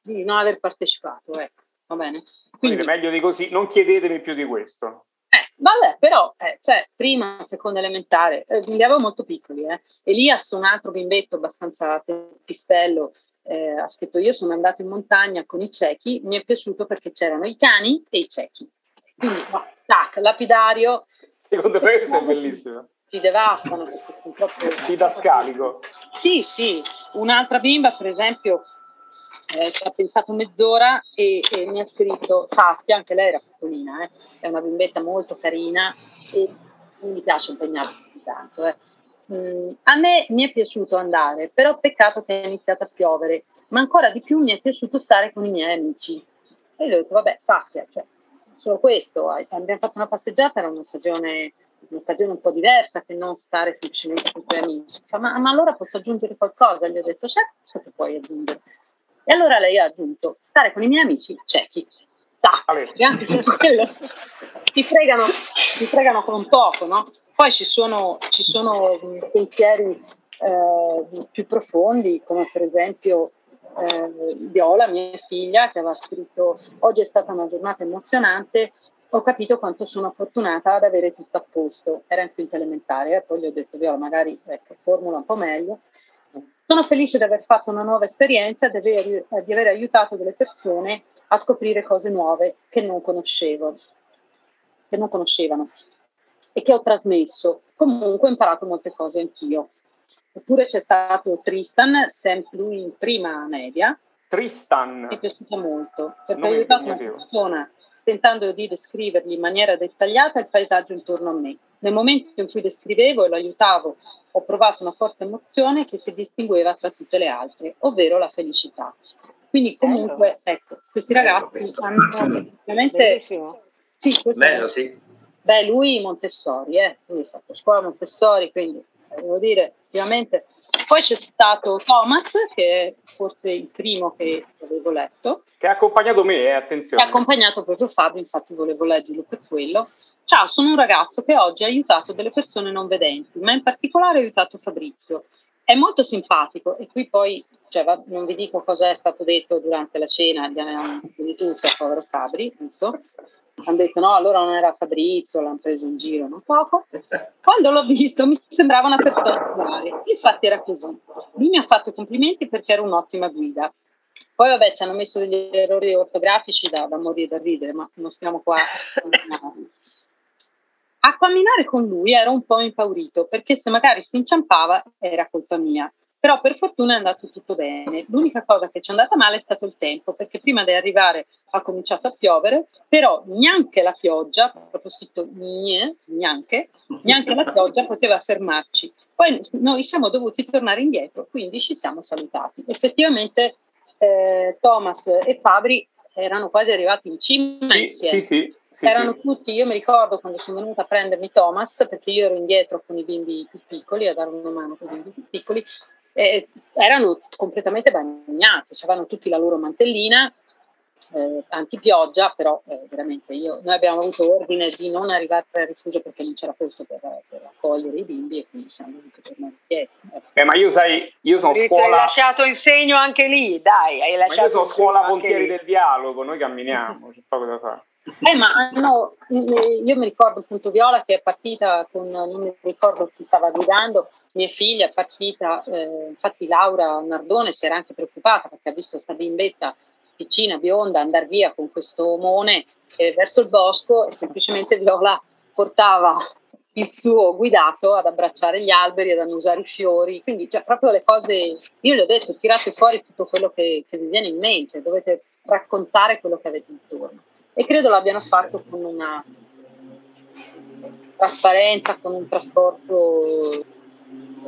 di non aver partecipato, ecco, va bene? Quindi, Quindi meglio di così, non chiedetemi più di questo. Vabbè, però, eh, cioè, prima, seconda elementare, eh, li avevo molto piccoli, eh. Elias, un altro bimbetto abbastanza pistello, eh, ha scritto io sono andato in montagna con i ciechi, mi è piaciuto perché c'erano i cani e i ciechi. Quindi, no, tac, lapidario. Secondo me questo è bellissimo ti devastano perché sono troppo didascalico. Sì, sì. Un'altra bimba, per esempio, eh, ci ha pensato mezz'ora e, e, mi ha scritto Saskia, anche lei era piccolina, eh, è una bimbetta molto carina e mi piace impegnarsi tanto. Eh. Mm, a me mi è piaciuto andare, però peccato che è iniziato a piovere, ma ancora di più mi è piaciuto stare con i miei amici. E gli ho detto, vabbè, Saskia, cioè, solo questo, abbiamo fatto una passeggiata, era un'occasione un'occasione un po' diversa che non stare semplicemente con i tuoi amici. Ma, ma, allora posso aggiungere qualcosa? Gli ho detto, certo, che puoi aggiungere? E allora lei ha aggiunto, stare con i miei amici ciechi. Tac, anche su quello ti fregano, ti fregano con un poco, no? Poi ci sono, ci sono pensieri eh, più profondi, come per esempio eh, Viola, mia figlia, che aveva scritto oggi è stata una giornata emozionante, ho capito quanto sono fortunata ad avere tutto a posto. Era in quinta elementare, e poi gli ho detto Viola, magari ecco, formula un po' meglio. Sono felice di aver fatto una nuova esperienza, di aver, di aver aiutato delle persone a scoprire cose nuove che non conoscevo, che non conoscevano e che ho trasmesso. Comunque ho imparato molte cose anch'io. Oppure c'è stato Tristan, sempre lui in prima media. Tristan. Mi è piaciuto molto, perché ha aiutato una persona tentando di descrivergli in maniera dettagliata il paesaggio intorno a me. Nel momento in cui descrivevo e lo aiutavo, ho provato una forte emozione che si distingueva tra tutte le altre, ovvero la felicità. Quindi comunque, ecco, questi ragazzi hanno veramente... Sì, Bello, sì. Beh, lui Montessori, eh? lui ha fatto scuola Montessori, quindi devo dire, effettivamente. Poi c'è stato Thomas, che è forse il primo che avevo letto. Che ha accompagnato me, eh, attenzione. Che ha accompagnato proprio Fabio, infatti volevo leggerlo per quello. Ciao, sono un ragazzo che oggi ha aiutato delle persone non vedenti, ma in particolare ha aiutato Fabrizio. È molto simpatico e qui poi, cioè, va, non vi dico cosa è stato detto durante la cena, abbiamo di tutto, povero Fabri, giusto? Hanno detto no, allora non era Fabrizio, l'hanno preso in giro un poco. Quando l'ho visto mi sembrava una persona normale, infatti era così. Lui mi ha fatto complimenti perché era un'ottima guida. Poi vabbè ci hanno messo degli errori ortografici da, da morire da ridere, ma non stiamo qua a A camminare con lui ero un po' impaurito perché se magari si inciampava era colpa mia. Però per fortuna è andato tutto bene. L'unica cosa che ci è andata male è stato il tempo, perché prima di arrivare ha cominciato a piovere, però neanche la pioggia, proprio scritto neanche, neanche la pioggia poteva fermarci. Poi noi siamo dovuti tornare indietro, quindi ci siamo salutati. Effettivamente eh, Thomas e Fabri erano quasi arrivati in cima sì, insieme. Sì, sì. Sì, erano sì. tutti, io mi ricordo quando sono venuta a prendermi Thomas, perché io ero indietro con i bimbi più piccoli, a dare una mano con i bimbi più piccoli, eh, erano completamente bagnati, avevano tutti la loro mantellina eh, antipioggia, però eh, veramente io, noi abbiamo avuto ordine di non arrivare al rifugio perché non c'era posto per, per accogliere i bimbi e quindi siamo dovuti tornare indietro. Eh, ma io sai, io sono scuola... Hai lasciato il segno anche lì, dai, hai lasciato ma io sono scuola Pontieri del Dialogo, noi camminiamo, c'è poco da fare. Eh, ma no, io mi ricordo appunto Viola che è partita con, non mi ricordo chi stava guidando, mia figlia è partita, eh, infatti Laura Nardone si era anche preoccupata perché ha visto questa bimbetta piccina, bionda, andare via con questo omone eh, verso il bosco e semplicemente Viola portava il suo guidato ad abbracciare gli alberi, ad annusare i fiori, quindi cioè, proprio le cose, io gli ho detto tirate fuori tutto quello che, che vi viene in mente, dovete raccontare quello che avete intorno. E credo l'abbiano fatto con una trasparenza, con un trasporto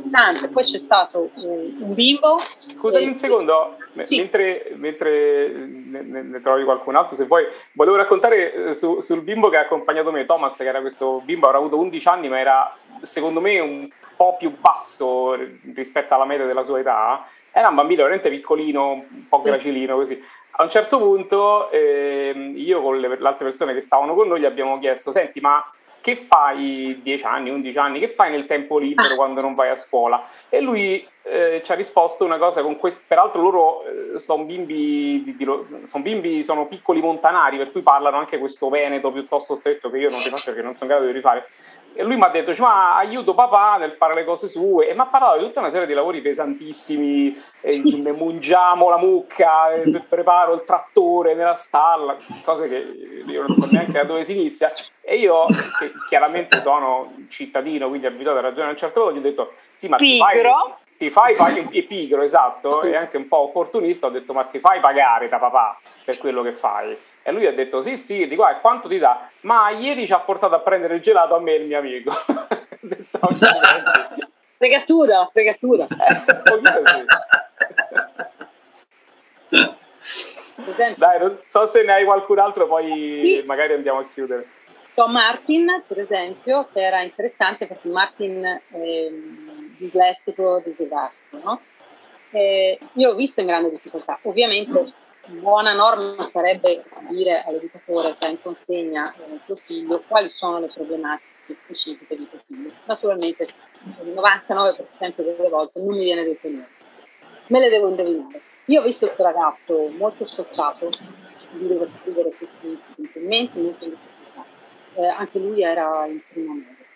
importante. Poi c'è stato un, bimbo. Scusami un secondo, sì. mentre, mentre ne, ne, trovi qualcun altro, se vuoi, volevo raccontare eh, su, sul bimbo che ha accompagnato me, Thomas, che era questo bimbo, avrà avuto 11 anni, ma era secondo me un po' più basso rispetto alla media della sua età. Era un bambino veramente piccolino, un po' gracilino così. A un certo punto eh, io con le, le altre persone che stavano con noi gli abbiamo chiesto, senti ma che fai 10 anni, 11 anni, che fai nel tempo libero ah. quando non vai a scuola? E lui eh, ci ha risposto una cosa con questo, peraltro loro eh, sono bimbi, di, di, son bimbi, sono piccoli montanari, per cui parlano anche questo veneto piuttosto stretto che io non rifaccio perché non sono in grado di rifare. E lui mi ha detto, ma aiuto papà nel fare le cose sue, e mi ha parlato di tutta una serie di lavori pesantissimi, eh, mungiamo la mucca, eh, preparo il trattore nella stalla, cose che io non so neanche da dove si inizia. E io, che chiaramente sono cittadino, quindi abituato a ragionare a un certo modo, gli ho detto, sì, ma Pigro. Ti fai, ti fai pagare, è pigro, esatto, e anche un po' opportunista, ho detto, ma ti fai pagare da papà per quello che fai? E lui ha detto sì, sì, di qua, e quanto ti dà? Ma ieri ci ha portato a prendere il gelato a me e il mio amico. detto, fregatura, fregatura. Eh, Dai, non so se ne hai qualcun altro, poi sì. magari andiamo a chiudere. Tom Martin, per esempio, che era interessante perché Martin è dislessico, disesarto, no? Eh, io l'ho visto in grande difficoltà. Ovviamente buona norma sarebbe dire all'educatore che ha in consegna eh, tuo figlio quali sono le problematiche specifiche di tuo figlio. Naturalmente il 99% delle volte non mi viene detto niente, me le devo indovinare. Io ho visto questo ragazzo molto associato, lui deve scrivere tutti i commenti, molto in eh, anche lui era in prima media.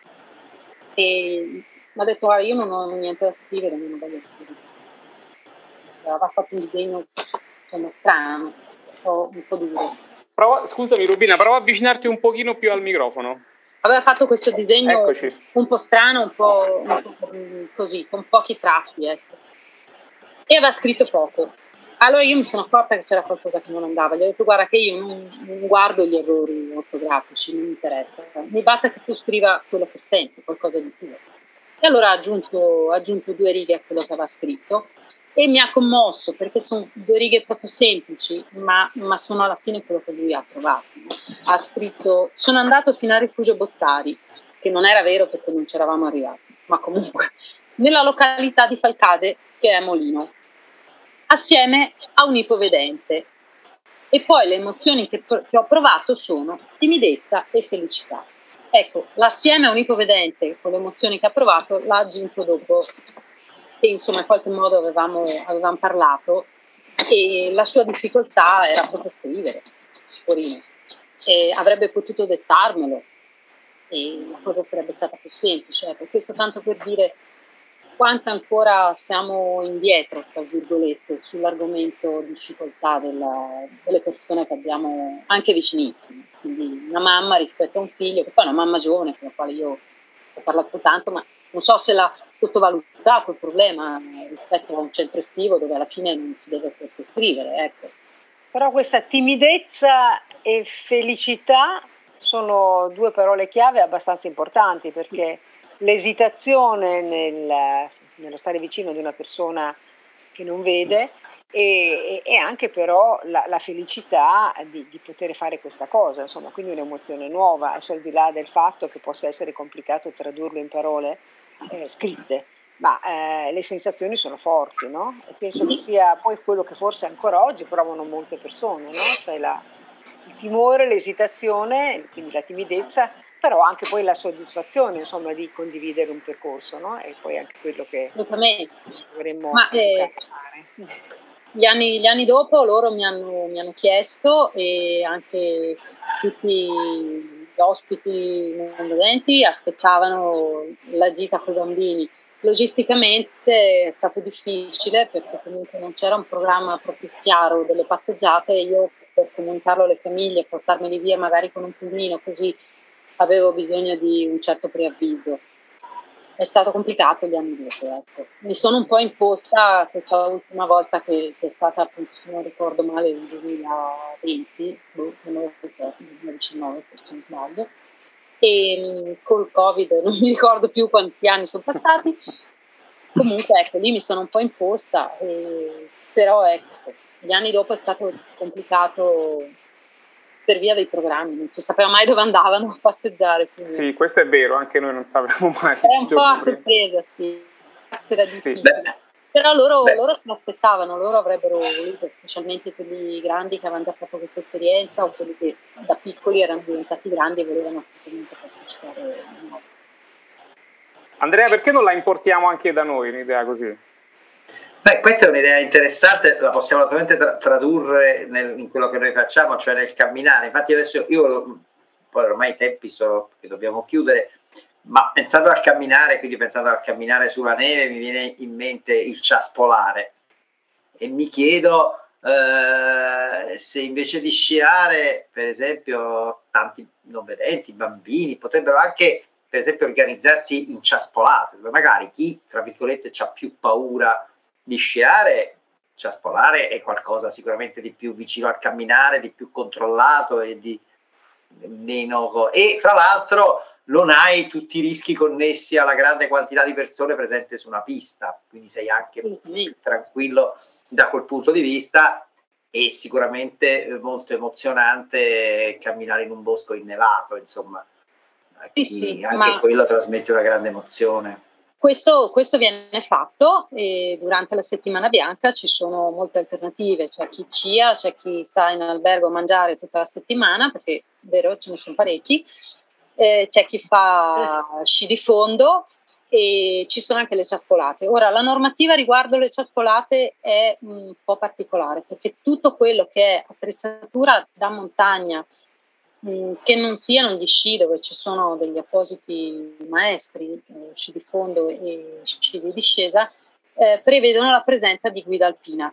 E mi ha detto, guarda, io non ho niente da scrivere, non voglio scrivere. Aveva fatto un disegno insomma, strano, po', un po' duro. Prova, scusami Rubina, prova a avvicinarti un pochino più al microfono. Aveva fatto questo disegno Eccoci. un po' strano, un po', un po', così, con pochi tratti, ecco. E aveva scritto poco. Allora io mi sono accorta che c'era qualcosa che non andava, gli ho detto guarda che io non, non guardo gli errori ortografici, non mi interessa, mi basta che tu scriva quello che senti, qualcosa di tuo. E allora ha aggiunto, ha aggiunto due righe a quello che aveva scritto e mi ha commosso perché sono due righe proprio semplici, ma, ma sono alla fine quello che lui ha trovato. Ha scritto sono andato fino al rifugio Bottari, che non era vero perché non c'eravamo arrivati, ma comunque nella località di Falcade che è Molino assieme a un ipovedente. E poi le emozioni che, che ho provato sono timidezza e felicità. Ecco, l'assieme a un ipovedente con le emozioni che ha provato l'ha aggiunto dopo che insomma in qualche modo avevamo, avevamo parlato e la sua difficoltà era proprio scrivere, Sporino. E avrebbe potuto dettarmelo e la cosa sarebbe stata più semplice. Ecco, questo tanto per dire quanto ancora siamo indietro, tra virgolette, sull'argomento difficoltà della, delle persone che abbiamo anche vicinissime. Quindi una mamma rispetto a un figlio, che poi è una mamma giovane, con la quale io ho parlato tanto, ma non so se l'ha sottovalutato il problema rispetto a un centro estivo dove alla fine non si deve forse scrivere. Ecco. Però questa timidezza e felicità sono due parole chiave abbastanza importanti perché l'esitazione nel, nello stare vicino di una persona che non vede e, e anche però la, la felicità di, di, poter fare questa cosa, insomma, quindi un'emozione nuova, adesso al di là del fatto che possa essere complicato tradurlo in parole eh, scritte, ma eh, le sensazioni sono forti, no? E penso che sia poi quello che forse ancora oggi provano molte persone, no? Cioè la, il timore, l'esitazione, quindi la timidezza però anche poi la soddisfazione insomma, di condividere un percorso, no? E poi anche quello che dovremmo Ma, eh, fare. Gli anni, gli anni, dopo loro mi hanno, mi hanno, chiesto e anche tutti gli ospiti non vedenti aspettavano la gita con i bambini. Logisticamente è stato difficile perché comunque non c'era un programma proprio chiaro delle passeggiate e io per comunicarlo alle famiglie, portarmeli via magari con un pulmino così avevo bisogno di un certo preavviso. È stato complicato gli anni dopo, ecco. Mi sono un po' imposta questa ultima volta che, che è stata appunto, se non ricordo male, il 2020, boh, non ricordo, 2019 se sbaglio, e mm, col Covid non mi ricordo più quanti anni sono passati. Comunque ecco, lì mi sono un po' imposta, e, però ecco, gli anni dopo è stato complicato per via dei programmi, non si sapeva mai dove andavano a passeggiare. Quindi. Sì, questo è vero, anche noi non sapevamo mai. È un po' a sorpresa, sì, era difficile. Sì, Però loro, loro si aspettavano, loro avrebbero voluto, specialmente quelli grandi che avevano già fatto questa esperienza o quelli che da piccoli erano diventati grandi e volevano assolutamente partecipare. Andrea, perché non la importiamo anche da noi un'idea così? Beh, questa è un'idea interessante, la possiamo naturalmente tra- tradurre nel, in quello che noi facciamo, cioè nel camminare. Infatti adesso io, poi ormai i tempi sono che dobbiamo chiudere, ma pensando al camminare, quindi pensando al camminare sulla neve, mi viene in mente il ciaspolare e mi chiedo eh, se invece di sciare, per esempio, tanti non vedenti, bambini, potrebbero anche, per esempio, organizzarsi in ciaspolate, dove magari chi, tra virgolette, ha più paura di sciare, ciaspolare è qualcosa sicuramente di più vicino al camminare, di più controllato e di meno... E fra l'altro non hai tutti i rischi connessi alla grande quantità di persone presenti su una pista, quindi sei anche più tranquillo da quel punto di vista e sicuramente molto emozionante camminare in un bosco innevato, insomma. Sì, sì, anche ma... quello trasmette una grande emozione. Questo, questo, viene fatto e durante la settimana bianca ci sono molte alternative, c'è chi scia, c'è chi sta in albergo a mangiare tutta la settimana, perché vero ce ne sono parecchi, eh, c'è chi fa sci di fondo e ci sono anche le ciaspolate. Ora, la normativa riguardo le ciaspolate è un po' particolare perché tutto quello che è attrezzatura da montagna, mh, che non siano gli sci dove ci sono degli appositi maestri, eh, sci di fondo e sci di discesa, eh, prevedono la presenza di guida alpina.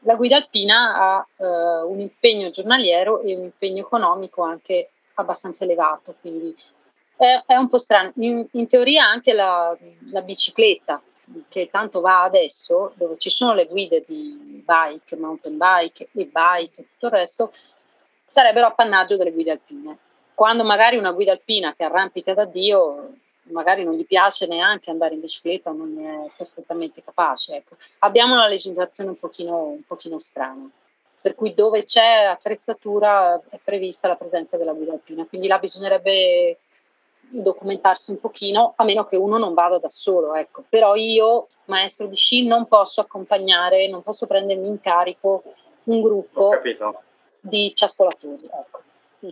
La guida alpina ha eh, un impegno giornaliero e un impegno economico anche abbastanza elevato, quindi è, è un po' strano. In, in teoria anche la, la, bicicletta, che tanto va adesso, dove ci sono le guide di bike, mountain bike e bike e tutto il resto, sarebbero appannaggio delle guide alpine. Quando magari una guida alpina che arrampica da Dio, magari non gli piace neanche andare in bicicletta non è perfettamente capace. Ecco. Abbiamo una legislazione un pochino, un pochino strana per cui dove c'è attrezzatura è prevista la presenza della guida alpina, quindi là bisognerebbe documentarsi un pochino, a meno che uno non vada da solo, ecco. Però io, maestro di sci, non posso accompagnare, non posso prendermi in carico un gruppo di ciaspolatori, ecco.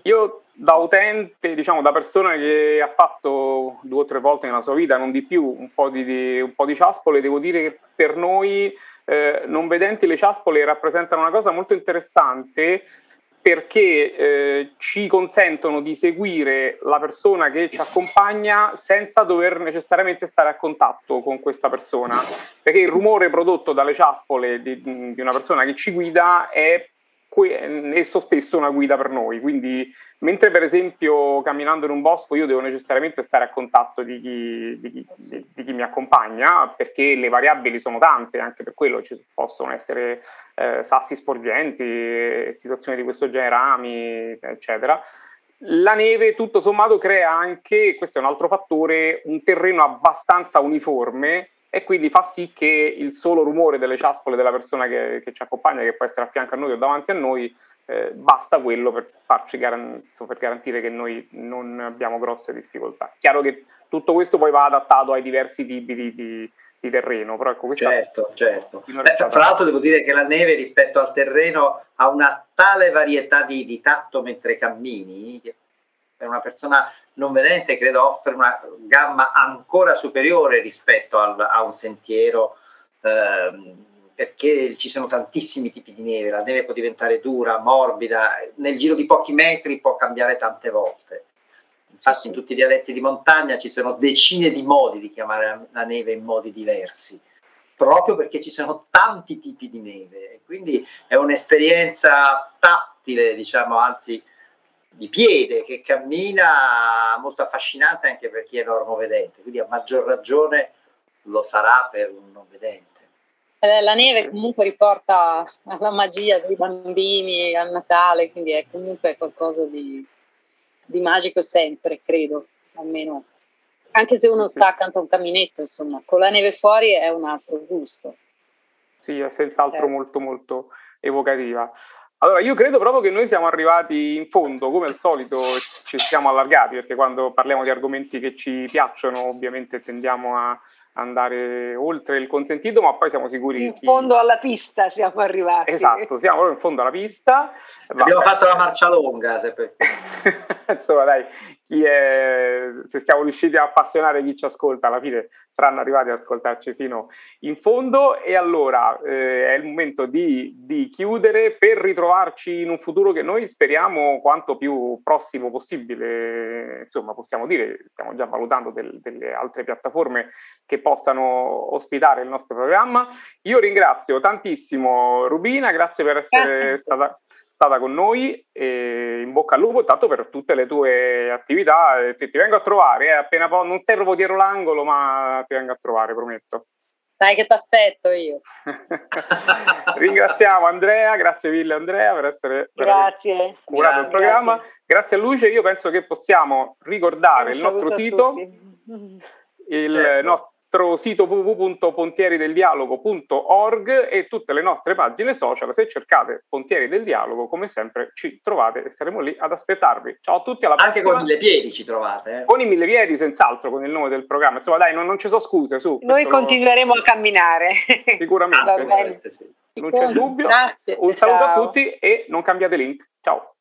Io da utente, diciamo da persona che ha fatto due o tre volte nella sua vita, non di più, un po' di, di, un po di ciaspole, devo dire che per noi eh, non vedenti le ciaspole rappresentano una cosa molto interessante perché eh, ci consentono di seguire la persona che ci accompagna senza dover necessariamente stare a contatto con questa persona, perché il rumore prodotto dalle ciaspole di, di una persona che ci guida è esso stesso una guida per noi, quindi mentre per esempio camminando in un bosco io devo necessariamente stare a contatto di chi, di chi, di chi mi accompagna, perché le variabili sono tante, anche per quello ci possono essere eh, sassi sporgenti, situazioni di questo genere, rami, eccetera. La neve tutto sommato crea anche, questo è un altro fattore, un terreno abbastanza uniforme e quindi fa sì che il solo rumore delle ciaspole della persona che, che ci accompagna, che può essere a fianco a noi o davanti a noi, eh, basta quello per, farci garan- per garantire che noi non abbiamo grosse difficoltà. Chiaro che tutto questo poi va adattato ai diversi tipi di, di, di terreno, però ecco questa Certo, certo. Beh, tra l'altro devo dire che la neve rispetto al terreno ha una tale varietà di, di tatto mentre cammini, per una persona non vedente credo offre una gamma ancora superiore rispetto al, a un sentiero ehm, perché ci sono tantissimi tipi di neve, la neve può diventare dura, morbida, nel giro di pochi metri può cambiare tante volte. Infatti sì, in tutti i dialetti di montagna ci sono decine di modi di chiamare la neve in modi diversi, proprio perché ci sono tanti tipi di neve. Quindi è un'esperienza tattile, diciamo, anzi di piede che cammina molto affascinante anche per chi è normovedente, quindi a maggior ragione lo sarà per un non vedente. Eh, la neve comunque riporta alla magia dei bambini al Natale, quindi è comunque qualcosa di, di magico sempre, credo, almeno. Anche se uno sta accanto a un caminetto, insomma, con la neve fuori è un altro gusto. Sì, è senz'altro eh. molto molto evocativa. Allora, io credo proprio che noi siamo arrivati in fondo, come al solito ci siamo allargati, perché quando parliamo di argomenti che ci piacciono, ovviamente tendiamo a andare oltre il consentito, ma poi siamo sicuri in chi... fondo alla pista siamo arrivati. Esatto, siamo proprio in fondo alla pista. Abbiamo Vabbè. fatto la marcia lunga, se Insomma, dai, è... se siamo riusciti a appassionare chi ci ascolta, alla fine saranno arrivati ad ascoltarci fino in fondo. E allora eh, è il momento di, di, chiudere per ritrovarci in un futuro che noi speriamo quanto più prossimo possibile, insomma possiamo dire, stiamo già valutando del, delle altre piattaforme che possano ospitare il nostro programma. Io ringrazio tantissimo Rubina, grazie per essere stata stata con noi e in bocca al lupo tanto per tutte le tue attività ti, ti vengo a trovare eh, appena po- non servo dietro l'angolo ma ti vengo a trovare prometto. Sai che ti aspetto io. Ringraziamo Andrea grazie mille Andrea per essere grazie. curato il programma. Grazie a Luce io penso che possiamo ricordare il nostro sito il certo. nostro nostro sito www.pontieriteldialogo.org e tutte le nostre pagine social. Se cercate Pontieri del Dialogo, come sempre ci trovate e saremo lì ad aspettarvi. Ciao a tutti, alla prossima. Anche con i mille piedi ci trovate. Eh? Con i mille piedi, senz'altro, con il nome del programma. Insomma, dai, non, non ci sono scuse. Su, Noi continueremo a camminare. Sicuramente. Non c'è dubbio. Grazie. Un saluto Ciao. a tutti e non cambiate link. Ciao.